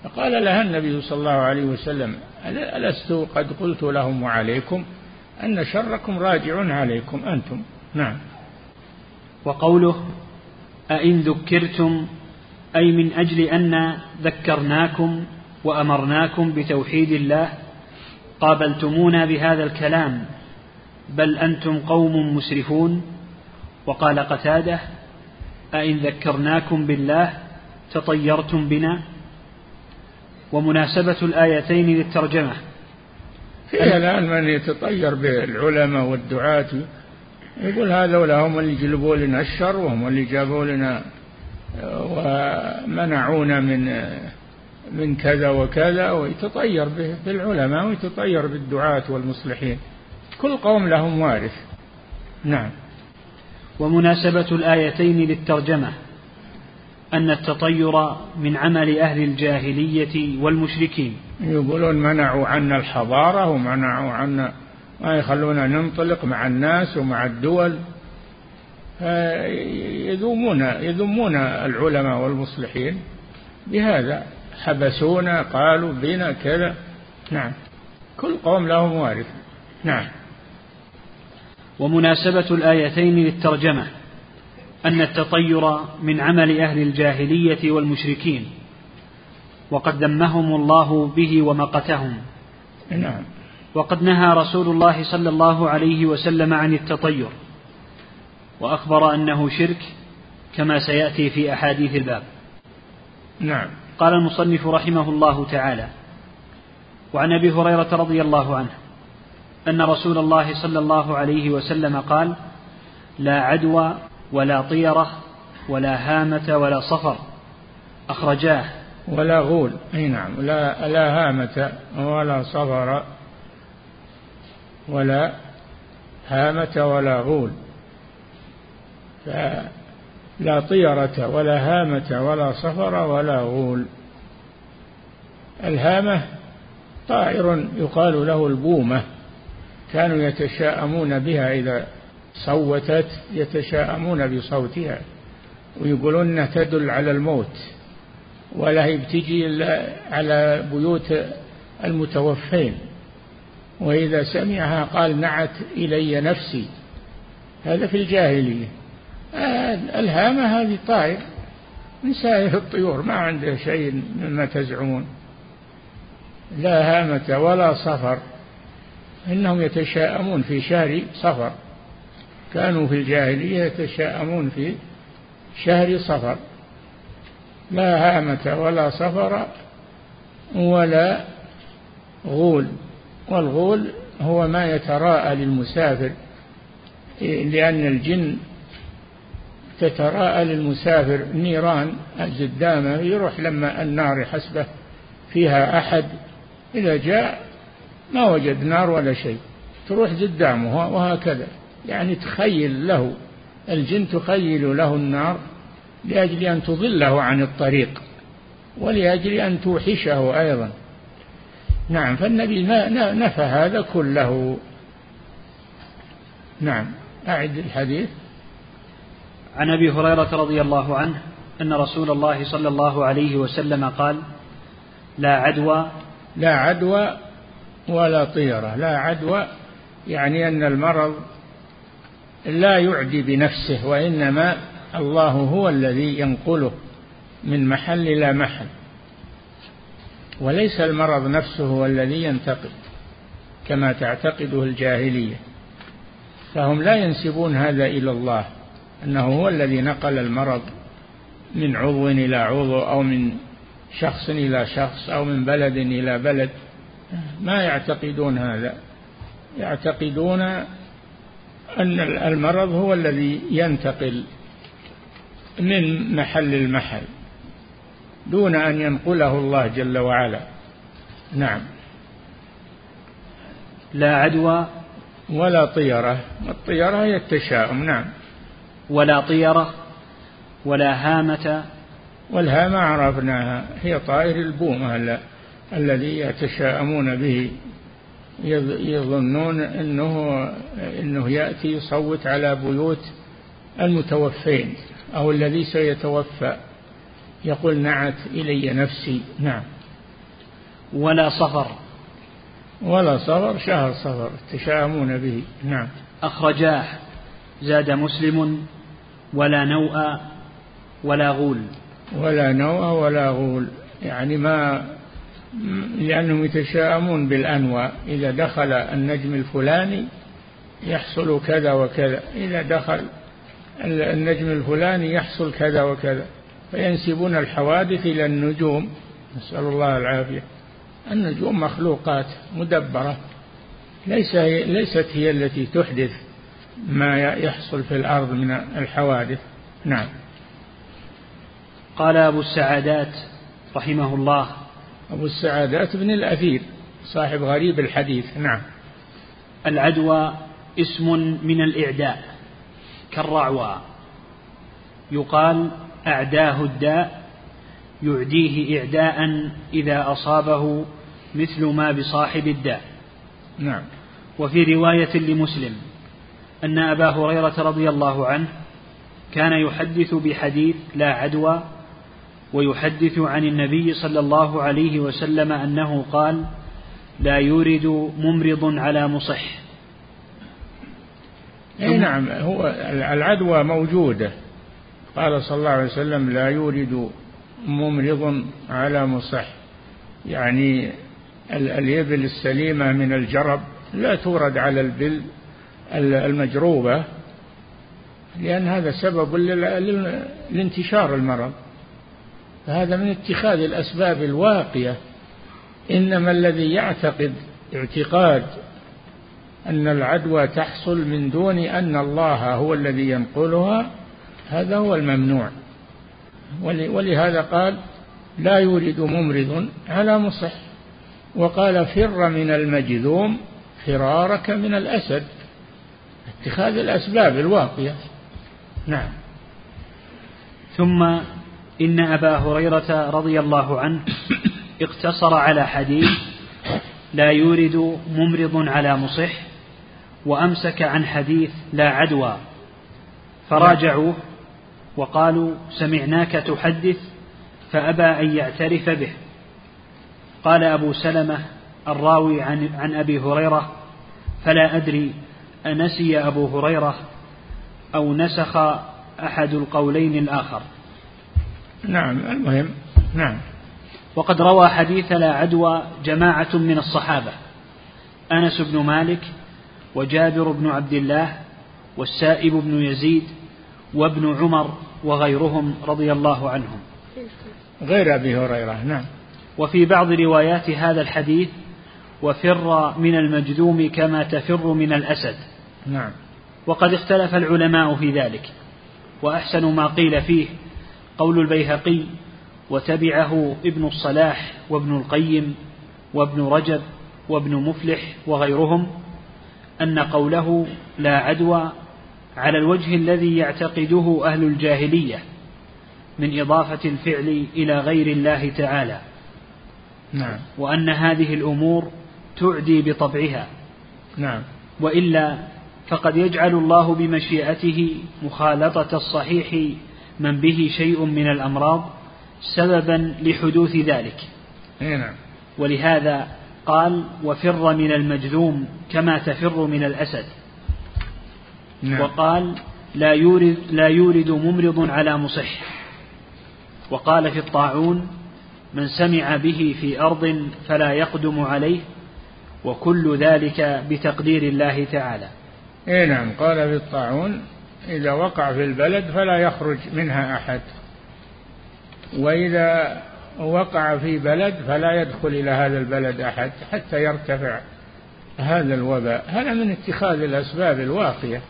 فقال لها النبي صلى الله عليه وسلم ألست قد قلت لهم وعليكم أن شركم راجع عليكم أنتم؟ نعم. وقوله أئن ذكرتم أي من أجل أن ذكرناكم وأمرناكم بتوحيد الله قابلتمونا بهذا الكلام بل أنتم قوم مسرفون. وقال قتادة أئن ذكرناكم بالله تطيرتم بنا. ومناسبة الآيتين للترجمة. في الآن من يتطير بالعلماء والدعاة يقول هذول هم اللي جلبوا لنا الشر وهم اللي جابوا لنا ومنعونا من من كذا وكذا ويتطير بالعلماء ويتطير بالدعاة والمصلحين. كل قوم لهم وارث. نعم. ومناسبة الآيتين للترجمة أن التطير من عمل أهل الجاهلية والمشركين. يقولون منعوا عنا الحضارة ومنعوا عنا ما يخلونا ننطلق مع الناس ومع الدول. يذمون يذمون العلماء والمصلحين بهذا. حبسونا قالوا بنا كذا. نعم. كل قوم لهم وارث نعم. ومناسبة الآيتين للترجمة أن التطير من عمل أهل الجاهلية والمشركين وقد ذمهم الله به ومقتهم. نعم. وقد نهى رسول الله صلى الله عليه وسلم عن التطير وأخبر أنه شرك كما سيأتي في أحاديث الباب. نعم. قال المصنف رحمه الله تعالى وعن أبي هريرة رضي الله عنه أن رسول الله صلى الله عليه وسلم قال لا عدوى ولا طيرة ولا هامة ولا صفر أخرجاه. ولا غول أي نعم لا لا هامة ولا صفر ولا هامة ولا غول. لا طيرة ولا هامة ولا صفر ولا غول. الهامة طائر يقال له البومة. كانوا يتشاءمون بها إذا صوتت يتشاءمون بصوتها ويقولون إنها تدل على الموت. ولا هي بتجي إلا على بيوت المتوفين. وإذا سمعها قال نعت إلي نفسي. هذا في الجاهلية. الهامة هذه طائر. من سائر الطيور ما عنده شيء مما تزعمون. لا هامة ولا صفر. إنهم يتشاءمون في شهر صفر. كانوا في الجاهلية يتشاءمون في شهر صفر. لا هامة ولا صفر ولا غول. والغول هو ما يتراءى للمسافر لأن الجن تتراءى للمسافر نيران الزدامة يروح لما النار حسبة فيها أحد. إذا جاء ما وجد نار ولا شيء تروح زدامه وهكذا. يعني تخيل له الجن تخيل له النار لأجل أن تضله عن الطريق ولأجل أن توحشه أيضا. نعم فالنبي نفى هذا كله. نعم أعد الحديث. عن أبي هريرة رضي الله عنه أن رسول الله صلى الله عليه وسلم قال لا عدوى. لا عدوى ولا طيرة. لا عدوى يعني أن المرض لا يعدي بنفسه وإنما الله هو الذي ينقله من محل إلى محل. وليس المرض نفسه هو الذي ينتقل كما تعتقده الجاهلية. فهم لا ينسبون هذا إلى الله. أنه هو الذي نقل المرض من عضو إلى عضو أو من شخص إلى شخص أو من بلد إلى بلد. ما يعتقدون هذا. يعتقدون أن المرض هو الذي ينتقل من محل المحل دون أن ينقله الله جل وعلا. نعم. لا عدوى ولا طيرة. الطيرة هي التشاؤم. نعم. ولا طيرة ولا هامة. والهامة عرفناها. هي طائر البومة الذي يتشاءمون به. يظنون إنه إنه يأتي يصوت على بيوت المتوفين أو الذي سيتوفى. يقول نعت إلي نفسي. نعم. ولا صفر. ولا صفر شهر صفر. تشاءمون به. نعم. أخرجاه. زاد مسلم. ولا نوء ولا غول. ولا نوء ولا غول. يعني ما لأنهم يتشاءمون بالأنواع إذا دخل النجم الفلاني يحصل كذا وكذا. إذا دخل النجم الفلاني يحصل كذا وكذا. فينسبون الحوادث إلى النجوم. نسأل الله العافية. النجوم مخلوقات مدبرة. ليس هي ليست هي التي تحدث. ما يحصل في الأرض من الحوادث. نعم. قال أبو السعادات رحمه الله. أبو السعادات بن الأثير صاحب غريب الحديث. نعم. العدوى اسم من الإعداء كالرعوى. يقال أعداه الداء يعديه إعداء إذا أصابه مثل ما بصاحب الداء. نعم. وفي رواية لمسلم أن أبا هريرة رضي الله عنه كان يحدث بحديث لا عدوى ويحدث عن النبي صلى الله عليه وسلم أنه قال لا يورد ممرض على مصح. أي نعم هو العدوى موجودة. قال صلى الله عليه وسلم لا يورد ممرض على مصح. يعني الإبل السليمة من الجرب لا تورد على البل. المجروبة لأن هذا سبب لانتشار المرض. فهذا من اتخاذ الأسباب الواقية. إنما الذي يعتقد اعتقاد أن العدوى تحصل من دون أن الله هو الذي ينقلها هذا هو الممنوع. ولهذا قال لا يورد ممرض على مصح وقال فر من المجذوم فرارك من الأسد اتخاذ الأسباب الواقية. نعم. ثم إن أبا هريرة رضي الله عنه اقتصر على حديث لا يورد ممرض على مصح وأمسك عن حديث لا عدوى. فراجعوه وقالوا سمعناك تحدث فأبى أن يعترف به. قال أبو سلمة الراوي عن, عن أبي هريرة فلا أدري أنسي أبو هريرة أو نسخ أحد القولين الآخر. نعم المهم نعم. وقد روى حديث لا عدوى جماعة من الصحابة أنس بن مالك وجابر بن عبد الله والسائب بن يزيد وابن عمر وغيرهم رضي الله عنهم. غير أبي هريرة نعم. وفي بعض روايات هذا الحديث وفر من المجذوم كما تفر من الأسد. نعم. وقد اختلف العلماء في ذلك وأحسن ما قيل فيه قول البيهقي وتبعه ابن الصلاح وابن القيم وابن رجب وابن مفلح وغيرهم أن قوله لا عدوى على الوجه الذي يعتقده أهل الجاهلية من إضافة الفعل إلى غير الله تعالى. نعم. وأن هذه الأمور تعدي بطبعها. نعم. وإلا فقد يجعل الله بمشيئته مخالطة الصحيح من به شيء من الأمراض سببا لحدوث ذلك. نعم. ولهذا قال وفر من المجذوم كما تفر من الأسد. نعم. وقال لا يورد, لا يورد ممرض على مصح. وقال في الطاعون من سمع به في أرض فلا يقدم عليه وكل ذلك بتقدير الله تعالى. اي نعم قال في الطاعون إذا وقع في البلد فلا يخرج منها أحد. وإذا وقع في بلد فلا يدخل إلى هذا البلد أحد حتى يرتفع هذا الوباء. هذا من اتخاذ الأسباب الواقية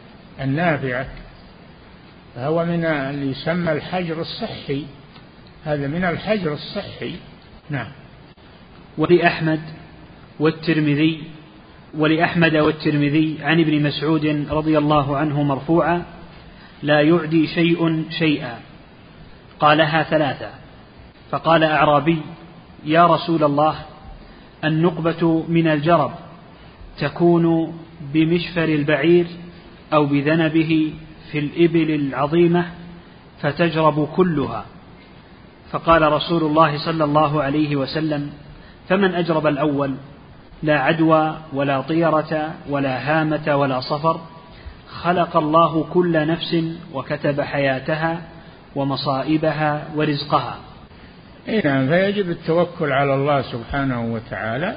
النافعة. هو من اللي يسمى الحجر الصحي. هذا من الحجر الصحي. نعم. ولأحمد والترمذي ولأحمد والترمذي عن ابن مسعود رضي الله عنه مرفوعا لا يعدي شيء شيئا. قالها ثلاثة. فقال أعرابي يا رسول الله النقبة من الجرب تكون بمشفر البعير أو بذنبه في الإبل العظيمة فتجرب كلها. فقال رسول الله صلى الله عليه وسلم فمن أجرب الأول؟ لا عدوى ولا طيرة ولا هامة ولا صفر خلق الله كل نفس وكتب حياتها ومصائبها ورزقها. اي نعم فيجب التوكل على الله سبحانه وتعالى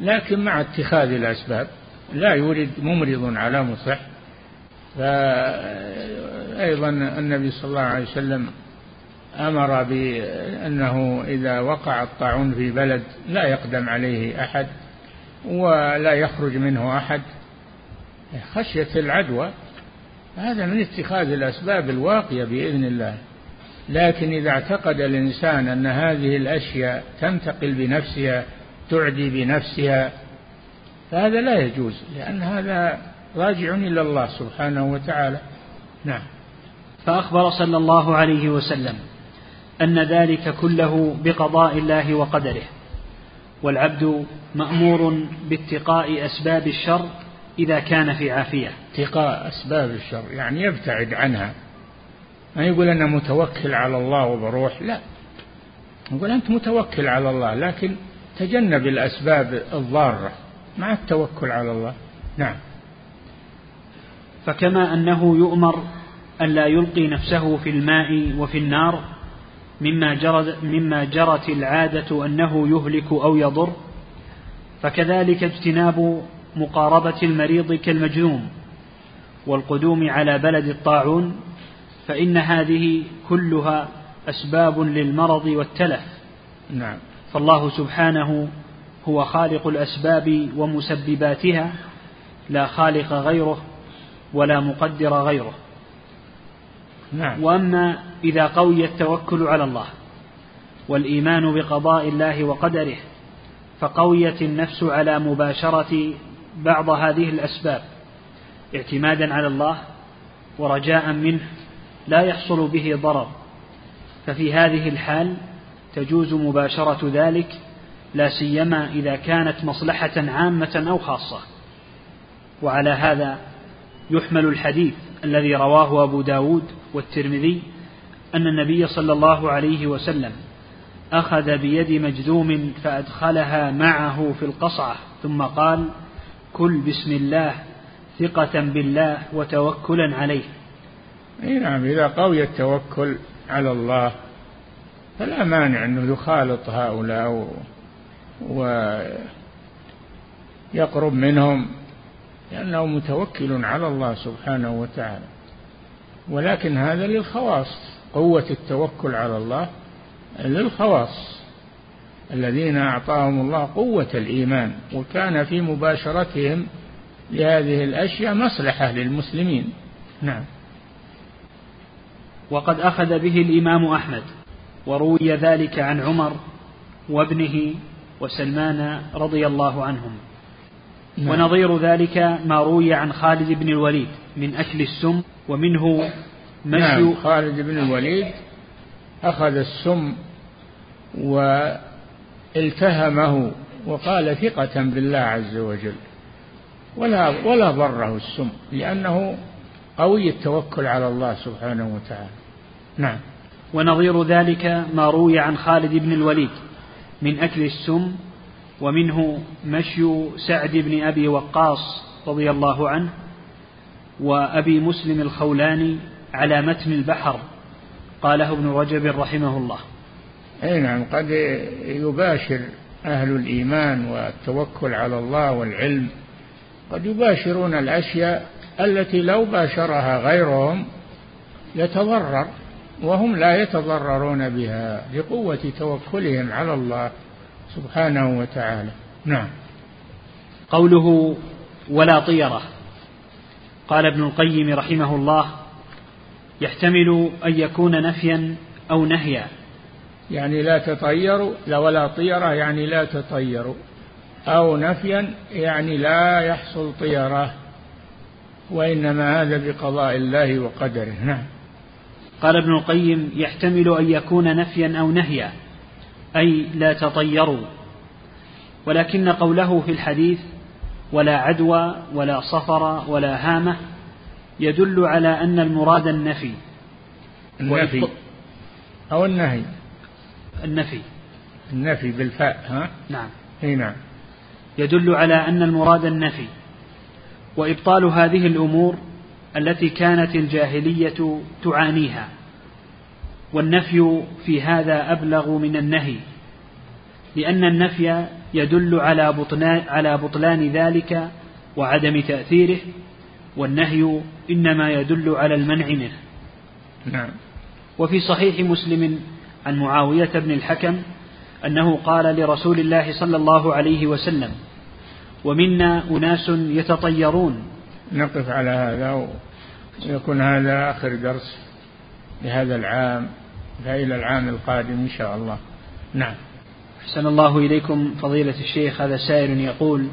لكن مع اتخاذ الأسباب. لا يريد ممرض على مصح. فايضا النبي صلى الله عليه وسلم أمر بأنه إذا وقع الطاعون في بلد لا يقدم عليه أحد. ولا يخرج منه أحد. خشية العدوى هذا من اتخاذ الأسباب الواقية بإذن الله. لكن إذا اعتقد الإنسان أن هذه الأشياء تنتقل بنفسها تعدي بنفسها فهذا لا يجوز لأن هذا راجع إلى الله سبحانه وتعالى. نعم. فأخبر صلى الله عليه وسلم أن ذلك كله بقضاء الله وقدره. والعبد مأمور باتقاء أسباب الشر إذا كان في عافية. اتقاء أسباب الشر يعني يبتعد عنها. ما يقول أنا متوكل على الله وبروح لا. يقول أنت متوكل على الله لكن تجنب الأسباب الضارة مع التوكل على الله. نعم. فكما أنه يؤمر أن لا يلقي نفسه في الماء وفي النار مما جرت, مما جرت العادة أنه يهلك أو يضر فكذلك اجتناب مقاربة المريض كالمجنون والقدوم على بلد الطاعون فإن هذه كلها أسباب للمرض والتلف. نعم. فالله سبحانه هو خالق الأسباب ومسبباتها لا خالق غيره ولا مقدر غيره. نعم. وأما إذا قوي التوكل على الله والإيمان بقضاء الله وقدره فقويت النفس على مباشرة بعض هذه الأسباب اعتمادا على الله ورجاء منه لا يحصل به ضرر ففي هذه الحال تجوز مباشرة ذلك لا سيما إذا كانت مصلحة عامة أو خاصة وعلى هذا يحمل الحديث الذي رواه أبو داود والترمذي أن النبي صلى الله عليه وسلم أخذ بيد مجذوم فأدخلها معه في القصعة ثم قال كل بسم الله ثقة بالله وتوكلا عليه. إي نعم إذا قوي التوكل على الله فلا مانع أنه يخالط هؤلاء ويقرب منهم لأنه متوكل على الله سبحانه وتعالى. ولكن هذا للخواص قوة التوكل على الله للخواص. الذين أعطاهم الله قوة الإيمان وكان في مباشرتهم لهذه الأشياء مصلحة للمسلمين. نعم. وقد أخذ به الإمام أحمد وروي ذلك عن عمر وابنه وسلمان رضي الله عنهم. نعم. ونظير ذلك ما روي عن خالد بن الوليد من أكل السم ومنه مشي نعم خالد بن الوليد أخذ السم والتهمه وقال ثقة بالله عز وجل. ولا ولا ضره السم لأنه قوي التوكل على الله سبحانه وتعالى. نعم. ونظير ذلك ما روي عن خالد بن الوليد من أكل السم ومنه مشي سعد بن أبي وقاص رضي الله عنه وأبي مسلم الخولاني على متن البحر قاله ابن رجب رحمه الله. أي نعم قد يباشر أهل الإيمان والتوكل على الله والعلم قد يباشرون الأشياء التي لو باشرها غيرهم يتضرر وهم لا يتضررون بها لقوة توكلهم على الله. سبحانه وتعالى. نعم. قوله ولا طيرة. قال ابن القيم رحمه الله يحتمل أن يكون نفيا أو نهيا. يعني لا تطيروا لا ولا طيرة يعني لا تطيروا أو نفيا يعني لا يحصل طيرة. وإنما هذا بقضاء الله وقدره. نعم. قال ابن القيم يحتمل أن يكون نفيا أو نهيا. أي لا تطيروا ولكن قوله في الحديث ولا عدوى ولا صفر ولا هامة يدل على أن المراد النفي. النفي. أو النهي. النفي. النفي بالفاء ها؟ نعم. إي نعم. يدل على أن المراد النفي. وإبطال هذه الأمور التي كانت الجاهلية تعانيها. والنفي في هذا أبلغ من النهي لأن النفي يدل على بطلان, على بطلان ذلك وعدم تأثيره والنهي إنما يدل على المنع منه. نعم. وفي صحيح مسلم عن معاوية بن الحكم أنه قال لرسول الله صلى الله عليه وسلم ومنا أناس يتطيرون. نقف على هذا ويكون هذا آخر درس. لهذا العام فإلى العام القادم إن شاء الله. نعم. أحسن الله إليكم فضيلة الشيخ هذا سائل يقول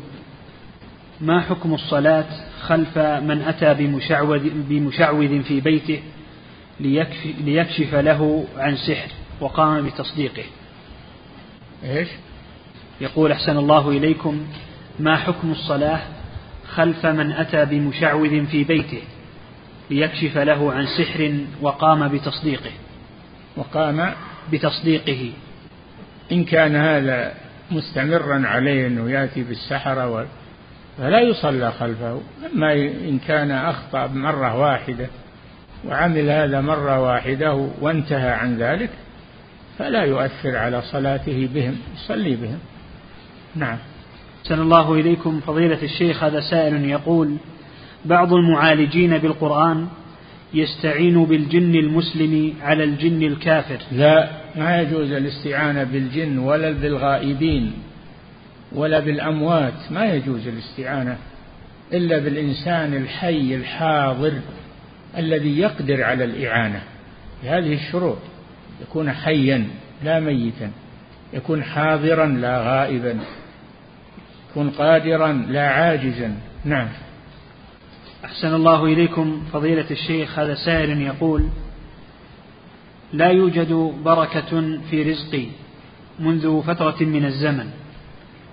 ما حكم الصلاة خلف من أتى بمشعوذ, بمشعوذ في بيته ليكشف له عن سحر وقام بتصديقه؟ إيش؟ يقول أحسن الله إليكم ما حكم الصلاة خلف من أتى بمشعوذ في بيته؟ ليكشف له عن سحر وقام بتصديقه. وقام بتصديقه. إن كان هذا مستمرا عليه أنه يأتي بالسحرة و... فلا يصلى خلفه. أما إن كان أخطأ مرة واحدة وعمل هذا مرة واحدة وانتهى عن ذلك فلا يؤثر على صلاته بهم يصلي بهم. نعم. سن الله إليكم. فضيلة الشيخ هذا سائل يقول بعض المعالجين بالقرآن يستعين بالجن المسلم على الجن الكافر. لا ما يجوز الاستعانة بالجن ولا بالغائبين ولا بالأموات ما يجوز الاستعانة إلا بالإنسان الحي الحاضر الذي يقدر على الإعانة. بهذه الشروط يكون حيا لا ميتا يكون حاضرا لا غائبا يكون قادرا لا عاجزا. نعم. أحسن الله إليكم فضيلة الشيخ هذا سائل يقول لا يوجد بركة في رزقي منذ فترة من الزمن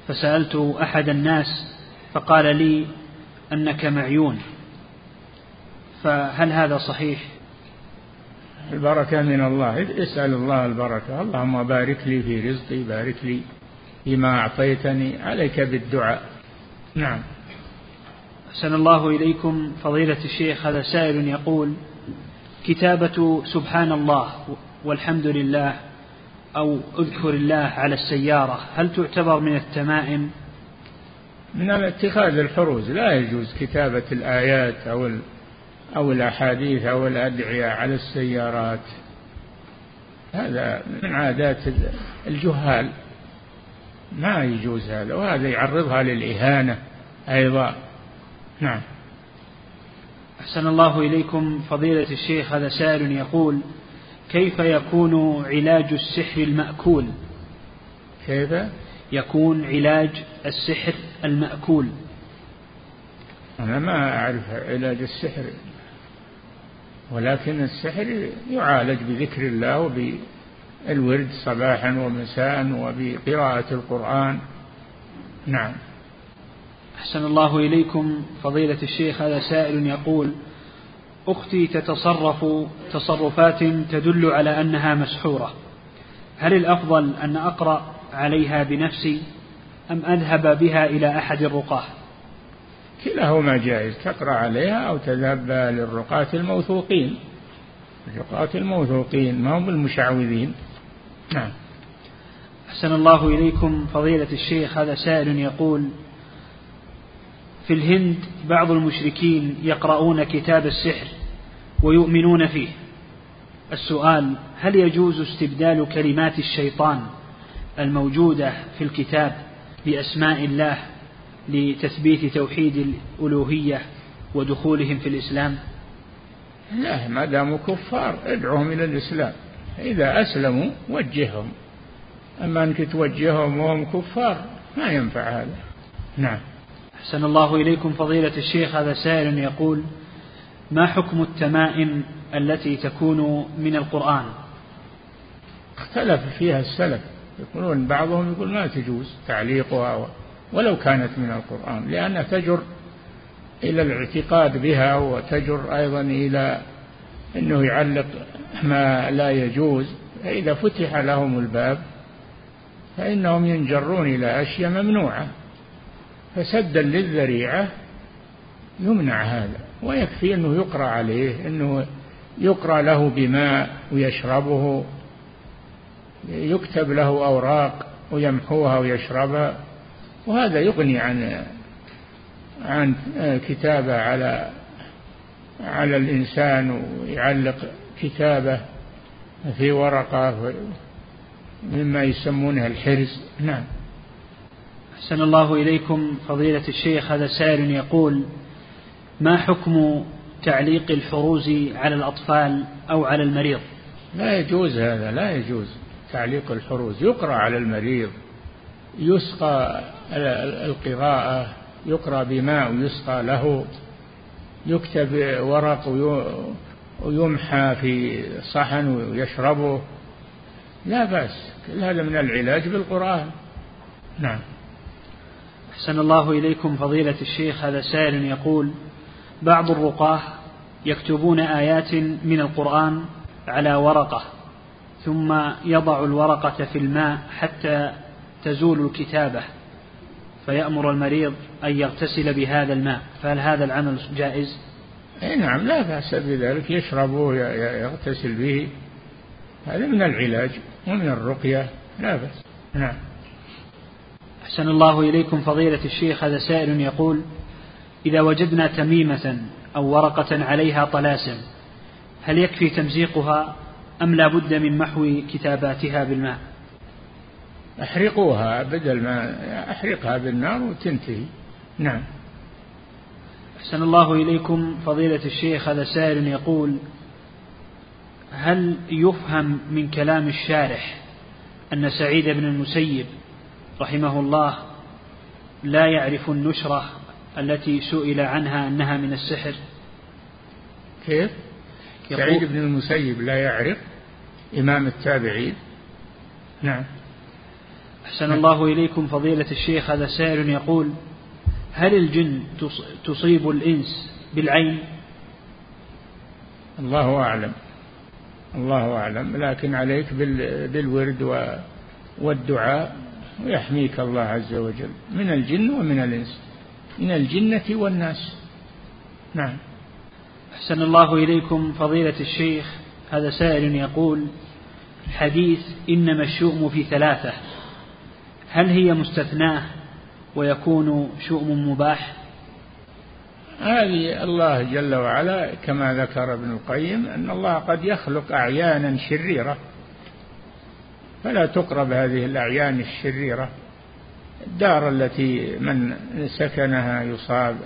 فسألت أحد الناس فقال لي أنك معيون فهل هذا صحيح؟ البركة من الله اسأل الله البركة اللهم بارك لي في رزقي بارك لي فيما أعطيتني عليك بالدعاء. نعم. أحسن الله إليكم. فضيلة الشيخ هذا سائل يقول كتابة سبحان الله والحمد لله أو أذكر الله على السيارة هل تعتبر من التمائم؟ من اتخاذ الحروز لا يجوز كتابة الآيات أو أو الأحاديث أو الأدعية على السيارات. هذا من عادات الجهال. ما يجوز هذا وهذا يعرضها للإهانة أيضا. نعم. أحسن الله إليكم فضيلة الشيخ هذا سائل يقول كيف يكون علاج السحر المأكول؟ كيف؟ يكون علاج السحر المأكول. أنا ما أعرف علاج السحر ولكن السحر يعالج بذكر الله وبالورد صباحا ومساء وبقراءة القرآن. نعم. أحسن الله إليكم. فضيلة الشيخ هذا سائل يقول أختي تتصرف تصرفات تدل على أنها مسحورة. هل الأفضل أن أقرأ عليها بنفسي أم أذهب بها إلى أحد الرقاة؟ كلاهما جائز تقرأ عليها أو تذهب للرقاة الموثوقين. الرقاة الموثوقين ما هم بالمشعوذين نعم. أحسن الله إليكم. فضيلة الشيخ هذا سائل يقول في الهند بعض المشركين يقرؤون كتاب السحر ويؤمنون فيه. السؤال هل يجوز استبدال كلمات الشيطان الموجودة في الكتاب بأسماء الله لتثبيت توحيد الألوهية ودخولهم في الإسلام؟ لا ما داموا كفار ادعوهم إلى الإسلام. إذا أسلموا وجههم. أما أنك توجههم وهم كفار ما ينفع هذا. نعم. أحسن الله إليكم فضيلة الشيخ هذا سائل يقول ما حكم التمائم التي تكون من القرآن؟ اختلف فيها السلف. يقولون بعضهم يقول ما تجوز تعليقها ولو كانت من القرآن لأنها تجر إلى الاعتقاد بها وتجر أيضا إلى أنه يعلق ما لا يجوز. فإذا فتح لهم الباب فإنهم ينجرون إلى أشياء ممنوعة. فسدا للذريعة يمنع هذا ويكفي أنه يقرأ عليه أنه يقرأ له بماء ويشربه يكتب له أوراق ويمحوها ويشربها وهذا يغني عن عن كتابة على على الإنسان ويعلق كتابة في ورقة مما يسمونها الحرز. نعم. أحسن الله إليكم. فضيلة الشيخ هذا سائل يقول ما حكم تعليق الحروز على الأطفال أو على المريض؟ لا يجوز هذا لا يجوز تعليق الحروز يقرأ على المريض يسقى القراءة يقرأ بماء ويسقى له يكتب ورق ويمحى في صحن ويشربه. لا بأس كل هذا من العلاج بالقرآن. نعم. أحسن الله إليكم فضيلة الشيخ هذا سائل يقول بعض الرقاة يكتبون آيات من القرآن على ورقة ثم يضع الورقة في الماء حتى تزول الكتابة فيأمر المريض أن يغتسل بهذا الماء فهل هذا العمل جائز؟ أي نعم لا بأس بذلك يشربه يغتسل به هذا من العلاج ومن الرقية لا بأس نعم أحسن الله إليكم فضيلة الشيخ هذا سائل يقول إذا وجدنا تميمة أو ورقة عليها طلاسم هل يكفي تمزيقها أم لا بد من محو كتاباتها بالماء؟ أحرقوها بدل ما أحرقها بالنار وتنتهي. نعم. أحسن الله إليكم فضيلة الشيخ هذا سائل يقول هل يفهم من كلام الشارح أن سعيد بن المسيب رحمه الله لا يعرف النشرة التي سئل عنها أنها من السحر. كيف؟ سعيد بن المسيب لا يعرف إمام التابعين. نعم. أحسن الله إليكم فضيلة الشيخ هذا سائل يقول هل الجن تصيب الإنس بالعين؟ الله أعلم. الله أعلم. لكن عليك بالورد والدعاء. ويحميك الله عز وجل. من الجن ومن الإنس. من الجنة والناس. نعم. أحسن الله إليكم فضيلة الشيخ. هذا سائل يقول حديث إنما الشؤم في ثلاثة. هل هي مستثناة ويكون شؤم مباح؟ هذه الله جل وعلا كما ذكر ابن القيم أن الله قد يخلق أعيانا شريرة. فلا تقرب هذه الأعيان الشريرة. الدار التي من سكنها يصاب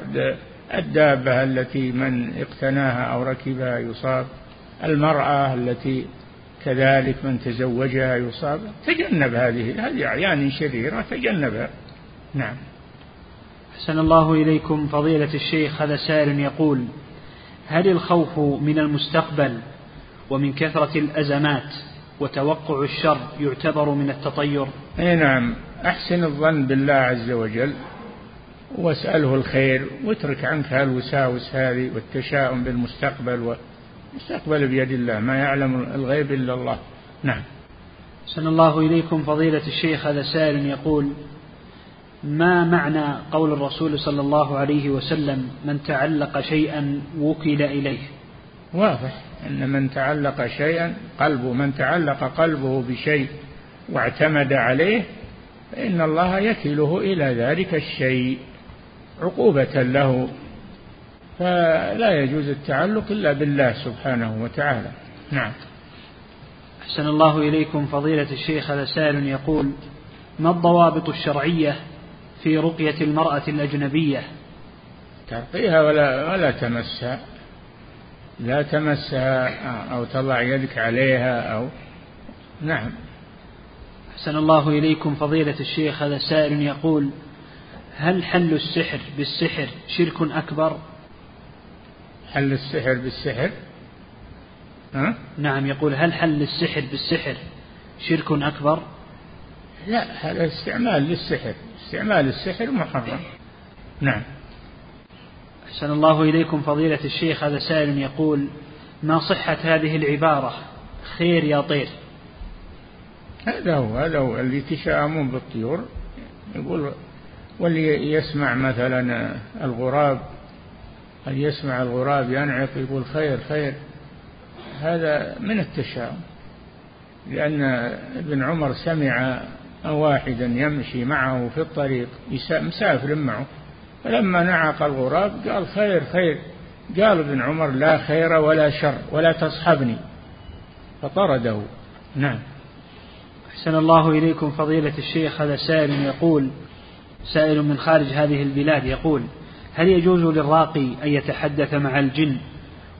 الدابة التي من اقتناها أو ركبها يصاب المرأة التي كذلك من تزوجها يصاب. تجنب هذه هذه أعيان شريرة تجنبها. نعم. أحسن الله إليكم. فضيلة الشيخ هذا سائل يقول هل الخوف من المستقبل ومن كثرة الأزمات وتوقع الشر يعتبر من التطير. أي نعم. أحسن الظن بالله عز وجل واسأله الخير واترك عنك هالوساوس هذه والتشاؤم بالمستقبل والمستقبل بيد الله. ما يعلم الغيب إلا الله. نعم. سن الله إليكم فضيلة الشيخ. هذا سائل يقول ما معنى قول الرسول صلى الله عليه وسلم من تعلق شيئا وكل إليه واضح. أن من تعلق شيئا قلبه من تعلق قلبه بشيء واعتمد عليه فإن الله يكله إلى ذلك الشيء عقوبة له. فلا يجوز التعلق إلا بالله سبحانه وتعالى. نعم. أحسن الله إليكم فضيلة الشيخ هذا سائل يقول ما الضوابط الشرعية في رقية المرأة الأجنبية؟ ترقيها ولا ولا تمسها. لا تمسها أو تضع يدك عليها أو نعم. أحسن الله إليكم فضيلة الشيخ هذا سائل يقول هل حل السحر بالسحر شرك أكبر؟ حل السحر بالسحر؟ ها؟ نعم يقول هل حل السحر بالسحر شرك أكبر؟ لا هذا استعمال للسحر استعمال السحر محرم. نعم. أحسن الله إليكم فضيلة الشيخ هذا سائل يقول ما صحة هذه العبارة؟ خير يا طير. هذا هو هذا هو اللي يتشائمون بالطيور. يقول واللي يسمع مثلا الغراب قد يسمع الغراب ينعق يقول خير خير. هذا من التشاؤم. لأن ابن عمر سمع واحدا يمشي معه في الطريق مسافر معه. فلما نعق الغراب قال خير خير. قال ابن عمر لا خير ولا شر ولا تصحبني. فطرده. نعم. أحسن الله إليكم فضيلة الشيخ. هذا سائل يقول سائل من خارج هذه البلاد يقول هل يجوز للراقي أن يتحدث مع الجن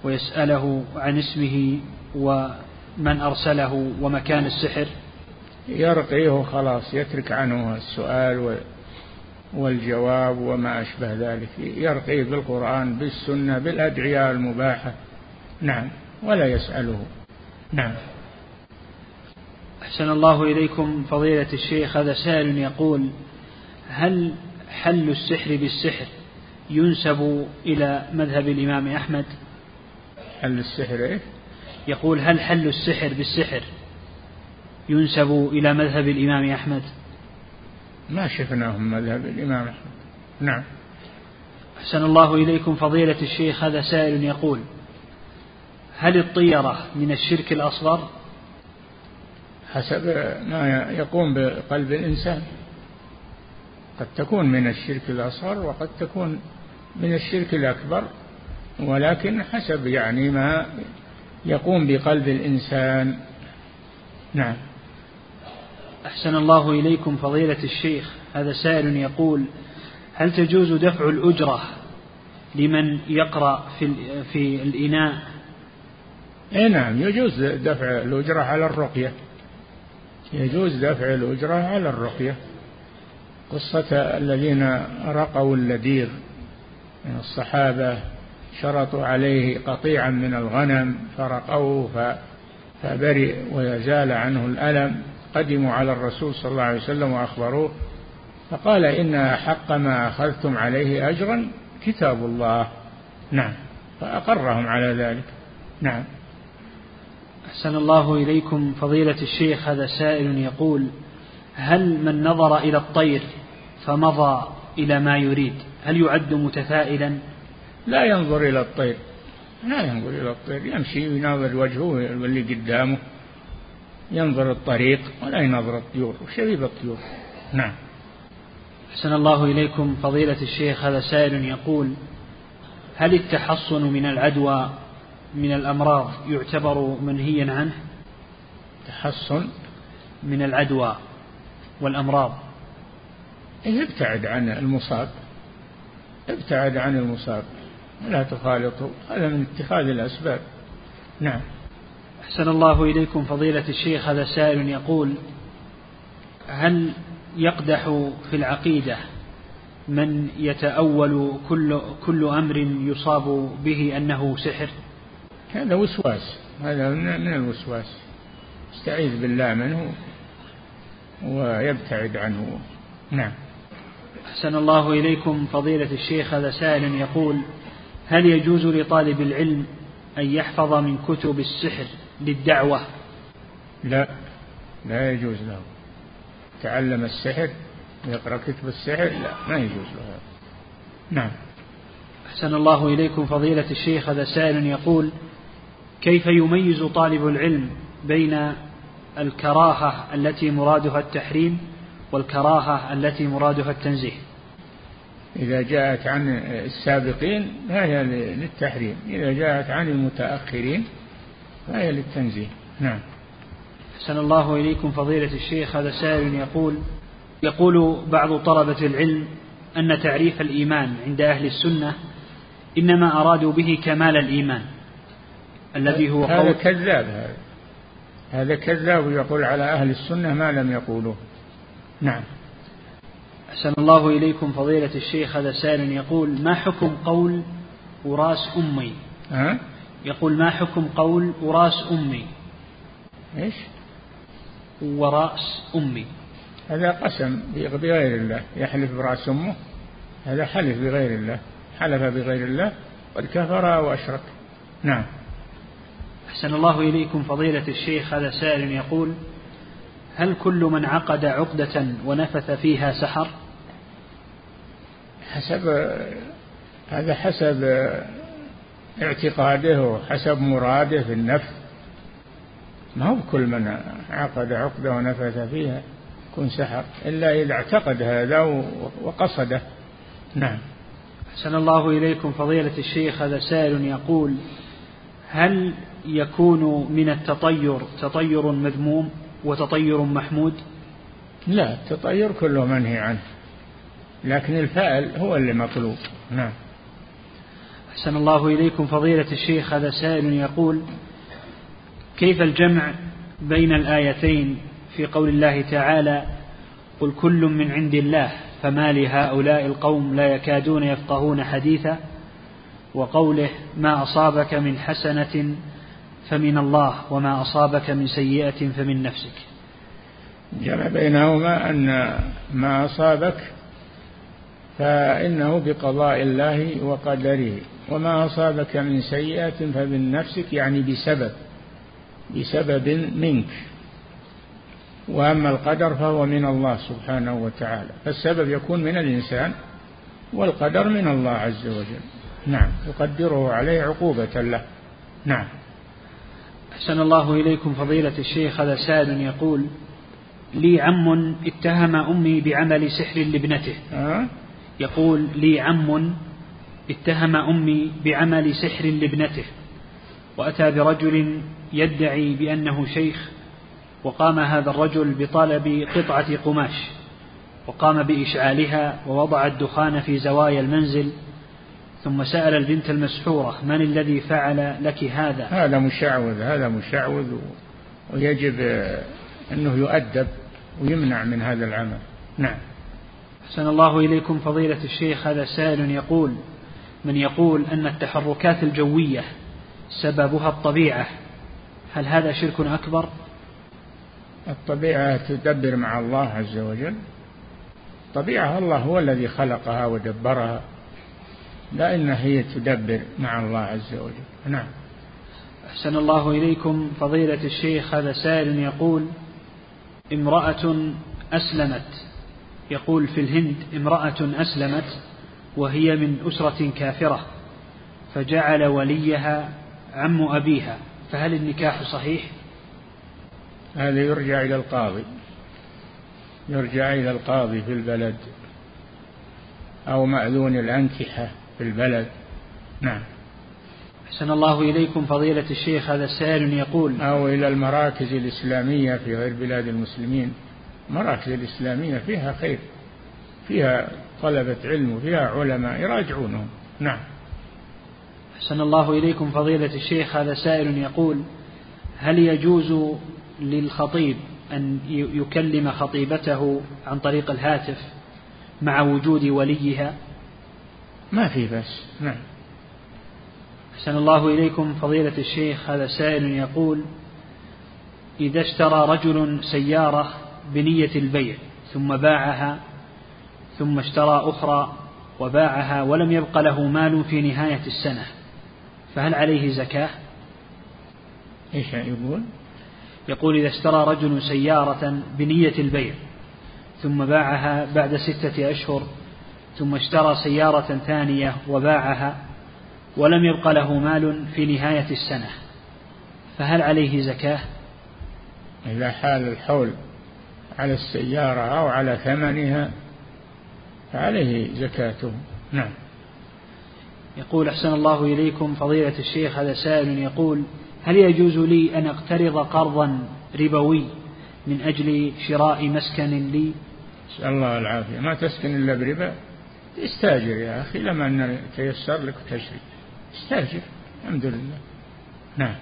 ويسأله عن اسمه ومن أرسله ومكان السحر؟ يرقيه خلاص يترك عنه السؤال والجواب وما أشبه ذلك. يرقيه بالقرآن بالسنة بالأدعية المباحة. نعم ولا يسأله. نعم. أحسن الله إليكم فضيلة الشيخ. هذا سائل يقول هل حل السحر بالسحر ينسب إلى مذهب الإمام أحمد؟ حل السحر إيه؟ يقول هل حل السحر بالسحر ينسب إلى مذهب الإمام أحمد؟ ما شفناهم مذهب الإمام أحمد. نعم. أحسن الله إليكم فضيلة الشيخ هذا سائل يقول هل الطيرة من الشرك الأصغر؟ حسب ما يقوم بقلب الإنسان. قد تكون من الشرك الأصغر وقد تكون من الشرك الأكبر ولكن حسب يعني ما يقوم بقلب الإنسان. نعم. أحسن الله إليكم فضيلة الشيخ. هذا سائل يقول هل تجوز دفع الأجرة لمن يقرأ في في الإناء؟ إيه نعم يجوز دفع الأجرة على الرقية. يجوز دفع الأجرة على الرقية. قصة الذين رقوا اللديغ من الصحابة شرطوا عليه قطيعا من الغنم فرقوه فبرئ ويزال عنه الألم. قدموا على الرسول صلى الله عليه وسلم وأخبروه فقال إن أحق ما أخذتم عليه أجرا كتاب الله. نعم. فأقرهم على ذلك. نعم. أحسن الله إليكم فضيلة الشيخ هذا سائل يقول هل من نظر إلى الطير فمضى إلى ما يريد؟ هل يعد متفائلا؟ لا ينظر إلى الطير. لا ينظر إلى الطير. يمشي ويناظر وجهه واللي قدامه. ينظر الطريق ولا ينظر الطيور وشبيب الطيور. نعم. أحسن الله إليكم فضيلة الشيخ هذا سائل يقول هل التحصن من العدوى من الأمراض يعتبر منهيا عنه؟ تحصن من العدوى والأمراض. إيه، ابتعد عن المصاب. ابتعد عن المصاب. ولا تخالطه. هذا من اتخاذ الأسباب. نعم. أحسن الله إليكم فضيلة الشيخ هذا سائل يقول هل يقدح في العقيدة من يتأول كل كل أمر يصاب به أنه سحر؟ هذا وسواس هذا من الوسواس. استعيذ بالله منه ويبتعد عنه. نعم. أحسن الله إليكم فضيلة الشيخ هذا سائل يقول هل يجوز لطالب العلم أن يحفظ من كتب السحر للدعوة. لا لا يجوز له. تعلم السحر يقرأ كتب السحر لا ما يجوز له. نعم. أحسن الله إليكم فضيلة الشيخ هذا سائل يقول كيف يميز طالب العلم بين الكراهة التي مرادها التحريم والكراهة التي مرادها التنزيه؟ إذا جاءت عن السابقين فهي للتحريم. إذا جاءت عن المتأخرين فهي للتنزيه. نعم. أحسن الله إليكم فضيلة الشيخ. هذا سائل يقول يقول بعض طلبة العلم أن تعريف الإيمان عند أهل السنة إنما أرادوا به كمال الإيمان. الذي هو هذا كذاب. هذا هذا كذاب يقول على أهل السنة ما لم يقولوه. نعم. أحسن الله إليكم فضيلة الشيخ. هذا سائل يقول ما حكم قول وراس أمي؟ ها؟ يقول ما حكم قول وراس أمي؟ إيش؟ ورأس أمي. هذا قسم بغير الله. يحلف برأس أمه هذا حلف بغير الله. حلف بغير الله قد كفر وأشرك. نعم. أحسن الله إليكم فضيلة الشيخ. هذا سائل يقول هل كل من عقد عقدة ونفث فيها سحر؟ حسب هذا حسب اعتقاده وحسب مراده في النفث ما هو كل من عقد عقدة ونفث فيها يكون سحر إلا إذا اعتقد هذا وقصده. نعم. أحسن الله إليكم فضيلة الشيخ هذا سائل يقول هل يكون من التطير تطير مذموم وتطير محمود؟ لا التطير كله منهي عنه لكن الفعل هو اللي مطلوب. نعم. أحسن الله إليكم فضيلة الشيخ هذا سائل يقول كيف الجمع بين الآيتين في قول الله تعالى قل كل من عند الله فما لهؤلاء القوم لا يكادون يفقهون حديثا وقوله ما أصابك من حسنة فمن الله وما أصابك من سيئة فمن نفسك جمع بينهما أن ما أصابك فإنه بقضاء الله وقدره. وما أصابك من سيئة فمن نفسك يعني بسبب بسبب منك. وأما القدر فهو من الله سبحانه وتعالى. فالسبب يكون من الإنسان والقدر من الله عز وجل. نعم يقدره عليه عقوبة له. نعم. أحسن الله إليكم فضيلة الشيخ. هذا سائل يقول لي عم اتهم أمي بعمل سحر لابنته. أه؟ يقول لي عم اتهم أمي بعمل سحر لابنته وأتى برجل يدعي بأنه شيخ وقام هذا الرجل بطلب قطعة قماش وقام بإشعالها ووضع الدخان في زوايا المنزل ثم سأل البنت المسحورة من الذي فعل لك هذا؟ هذا مشعوذ هذا مشعوذ ويجب أنه يؤدب ويمنع من هذا العمل. نعم. أحسن الله إليكم فضيلة الشيخ هذا سائل يقول من يقول أن التحركات الجوية سببها الطبيعة هل هذا شرك أكبر؟ الطبيعة تدبر مع الله عز وجل. الطبيعة الله هو الذي خلقها ودبرها. لا إن هي تدبر مع الله عز وجل. نعم. أحسن الله إليكم فضيلة الشيخ هذا سائل يقول امرأة أسلمت. يقول في الهند امرأة أسلمت وهي من أسرة كافرة فجعل وليها عم أبيها فهل النكاح صحيح؟ هذا يرجع إلى القاضي يرجع إلى القاضي في البلد أو مأذون الأنكحة في البلد. نعم. أحسن الله إليكم فضيلة الشيخ هذا السائل يقول أو إلى المراكز الإسلامية في غير بلاد المسلمين. المراكز الإسلامية فيها خير فيها طلبة علم وفيها علماء يراجعونهم. نعم. أحسن الله إليكم فضيلة الشيخ هذا سائل يقول هل يجوز للخطيب أن يكلم خطيبته عن طريق الهاتف مع وجود وليها؟ ما في بس. نعم. أحسن الله إليكم فضيلة الشيخ هذا سائل يقول إذا اشترى رجل سيارة بنية البيع ثم باعها ثم اشترى أخرى وباعها ولم يبق له مال في نهاية السنة فهل عليه زكاة؟ إيش يقول؟ يقول إذا اشترى رجل سيارة بنية البيع ثم باعها بعد ستة أشهر ثم اشترى سيارة ثانية وباعها ولم يبق له مال في نهاية السنة فهل عليه زكاة؟ إذا حال الحول على السيارة أو على ثمنها فعليه زكاته. نعم. يقول أحسن الله إليكم فضيلة الشيخ هذا سائل يقول هل يجوز لي أن أقترض قرضا ربوي من أجل شراء مسكن لي؟ نسأل الله العافية. ما تسكن إلا بربا؟ استاجر يا أخي لما أن تيسر لك وتشري استاجر الحمد لله. نعم.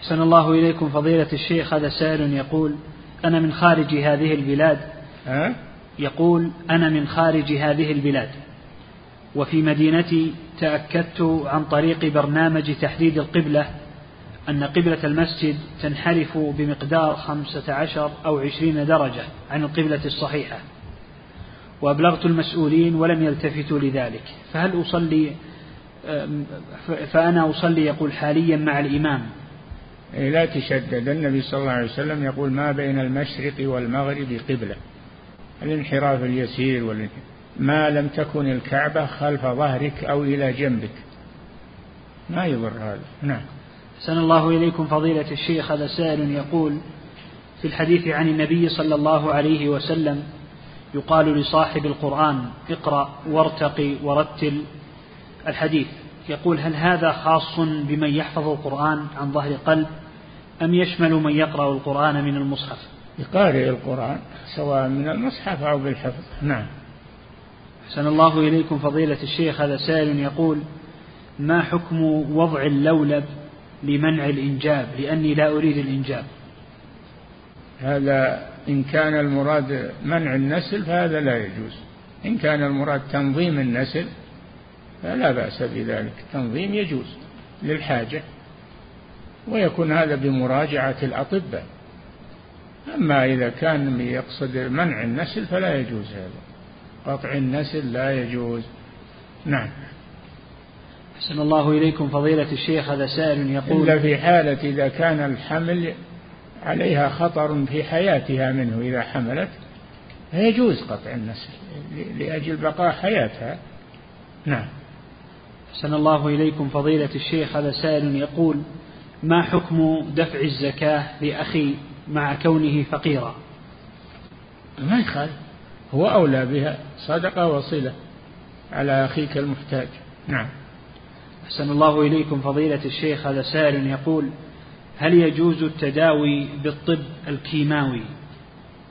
أحسن الله إليكم فضيلة الشيخ هذا سائل يقول أنا من خارج هذه البلاد. أه؟ يقول أنا من خارج هذه البلاد. وفي مدينتي تأكدت عن طريق برنامج تحديد القبلة أن قبلة المسجد تنحرف بمقدار خمسة عشر أو عشرين درجة عن القبلة الصحيحة. وأبلغت المسؤولين ولم يلتفتوا لذلك. فهل أصلي فأنا أصلي يقول حاليا مع الإمام. إيه، لا تشدد. النبي صلى الله عليه وسلم يقول ما بين المشرق والمغرب قبلة. الانحراف اليسير ما لم تكن الكعبة خلف ظهرك أو إلى جنبك. ما يضر هذا. نعم. سن الله إليكم فضيلة الشيخ. هذا سائل يقول في الحديث عن النبي صلى الله عليه وسلم يقال لصاحب القرآن اقرأ وارتقي ورتل الحديث. يقول هل هذا خاص بمن يحفظ القرآن عن ظهر قلب أم يشمل من يقرأ القرآن من المصحف؟ يقارئ القرآن سواء من المصحف أو بالحفظ. نعم. أحسن الله إليكم فضيلة الشيخ هذا سائل يقول ما حكم وضع اللولب لمنع الإنجاب؟ لأني لا أريد الإنجاب. هذا إن كان المراد منع النسل فهذا لا يجوز. إن كان المراد تنظيم النسل فلا بأس بذلك. تنظيم يجوز للحاجة ويكون هذا بمراجعة الأطباء. أما إذا كان يقصد منع النسل فلا يجوز هذا. قطع النسل لا يجوز. نعم. أحسن الله إليكم فضيلة الشيخ هذا سائل يقول إلا في حالة إذا كان الحمل عليها خطر في حياتها منه إذا حملت فيجوز قطع النسل لأجل بقاء حياتها. نعم. أحسن الله إليكم فضيلة الشيخ. هذا سائل يقول ما حكم دفع الزكاة لأخي مع كونه فقيرا؟ ما يخالف. هو أولى بها. صدقة وصلة على أخيك المحتاج. نعم. أحسن الله إليكم فضيلة الشيخ. هذا سائل يقول هل يجوز التداوي بالطب الكيماوي؟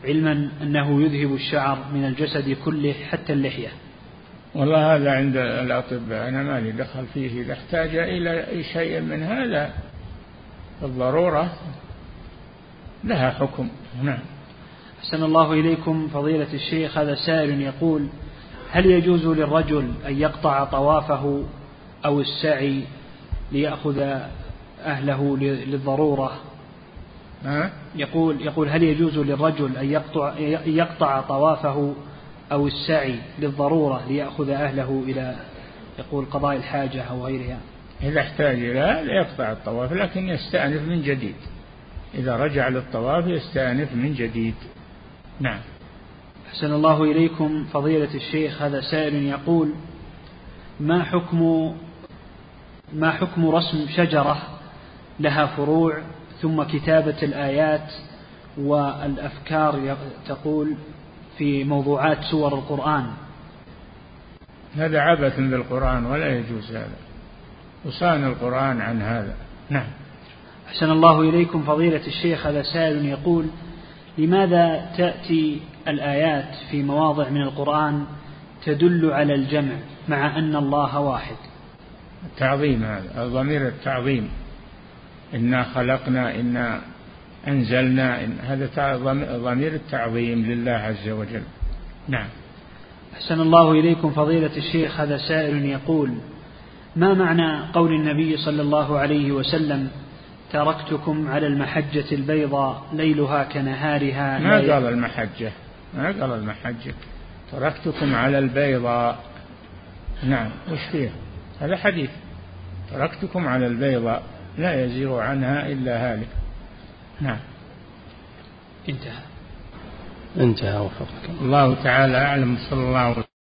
علما أنه يذهب الشعر من الجسد كله حتى اللحية. والله هذا عند الأطباء أنا ما لي دخل فيه إذا احتاج إلى شيء من هذا الضرورة لها حكم. نعم. أحسن الله إليكم فضيلة الشيخ هذا سائل يقول هل يجوز للرجل أن يقطع طوافه أو السعي ليأخذ أهله للضرورة؟ ها؟ يقول يقول هل يجوز للرجل أن يقطع يقطع طوافه أو السعي للضرورة ليأخذ أهله إلى يقول قضاء الحاجة أو غيرها. إذا احتاج إلى يقطع الطواف لكن يستأنف من جديد. إذا رجع للطواف يستأنف من جديد. نعم. أحسن الله إليكم فضيلة الشيخ هذا سائل يقول ما حكم ما حكم رسم شجرة لها فروع ثم كتابة الآيات والأفكار تقول في موضوعات سور القرآن. هذا عبث بالقرآن ولا يجوز هذا. وصان القرآن عن هذا. نعم. أحسن الله إليكم فضيلة الشيخ. هذا سائل يقول لماذا تأتي الآيات في مواضع من القرآن تدل على الجمع مع أن الله واحد؟ التعظيم هذا ضمير التعظيم. إنا خلقنا إنا أنزلنا إن هذا ضمير التعظيم لله عز وجل. نعم. أحسن الله إليكم فضيلة الشيخ هذا سائل يقول ما معنى قول النبي صلى الله عليه وسلم تركتكم على المحجة البيضاء ليلها كنهارها ما قال المحجة؟ ما قال المحجة؟ تركتكم على البيضاء نعم. وش فيها؟ هذا حديث. تركتكم على البيضاء لا يزيغ عنها إلا هالك. نعم. انتهى. انتهى وفقك. الله تعالى أعلم صلى الله عليه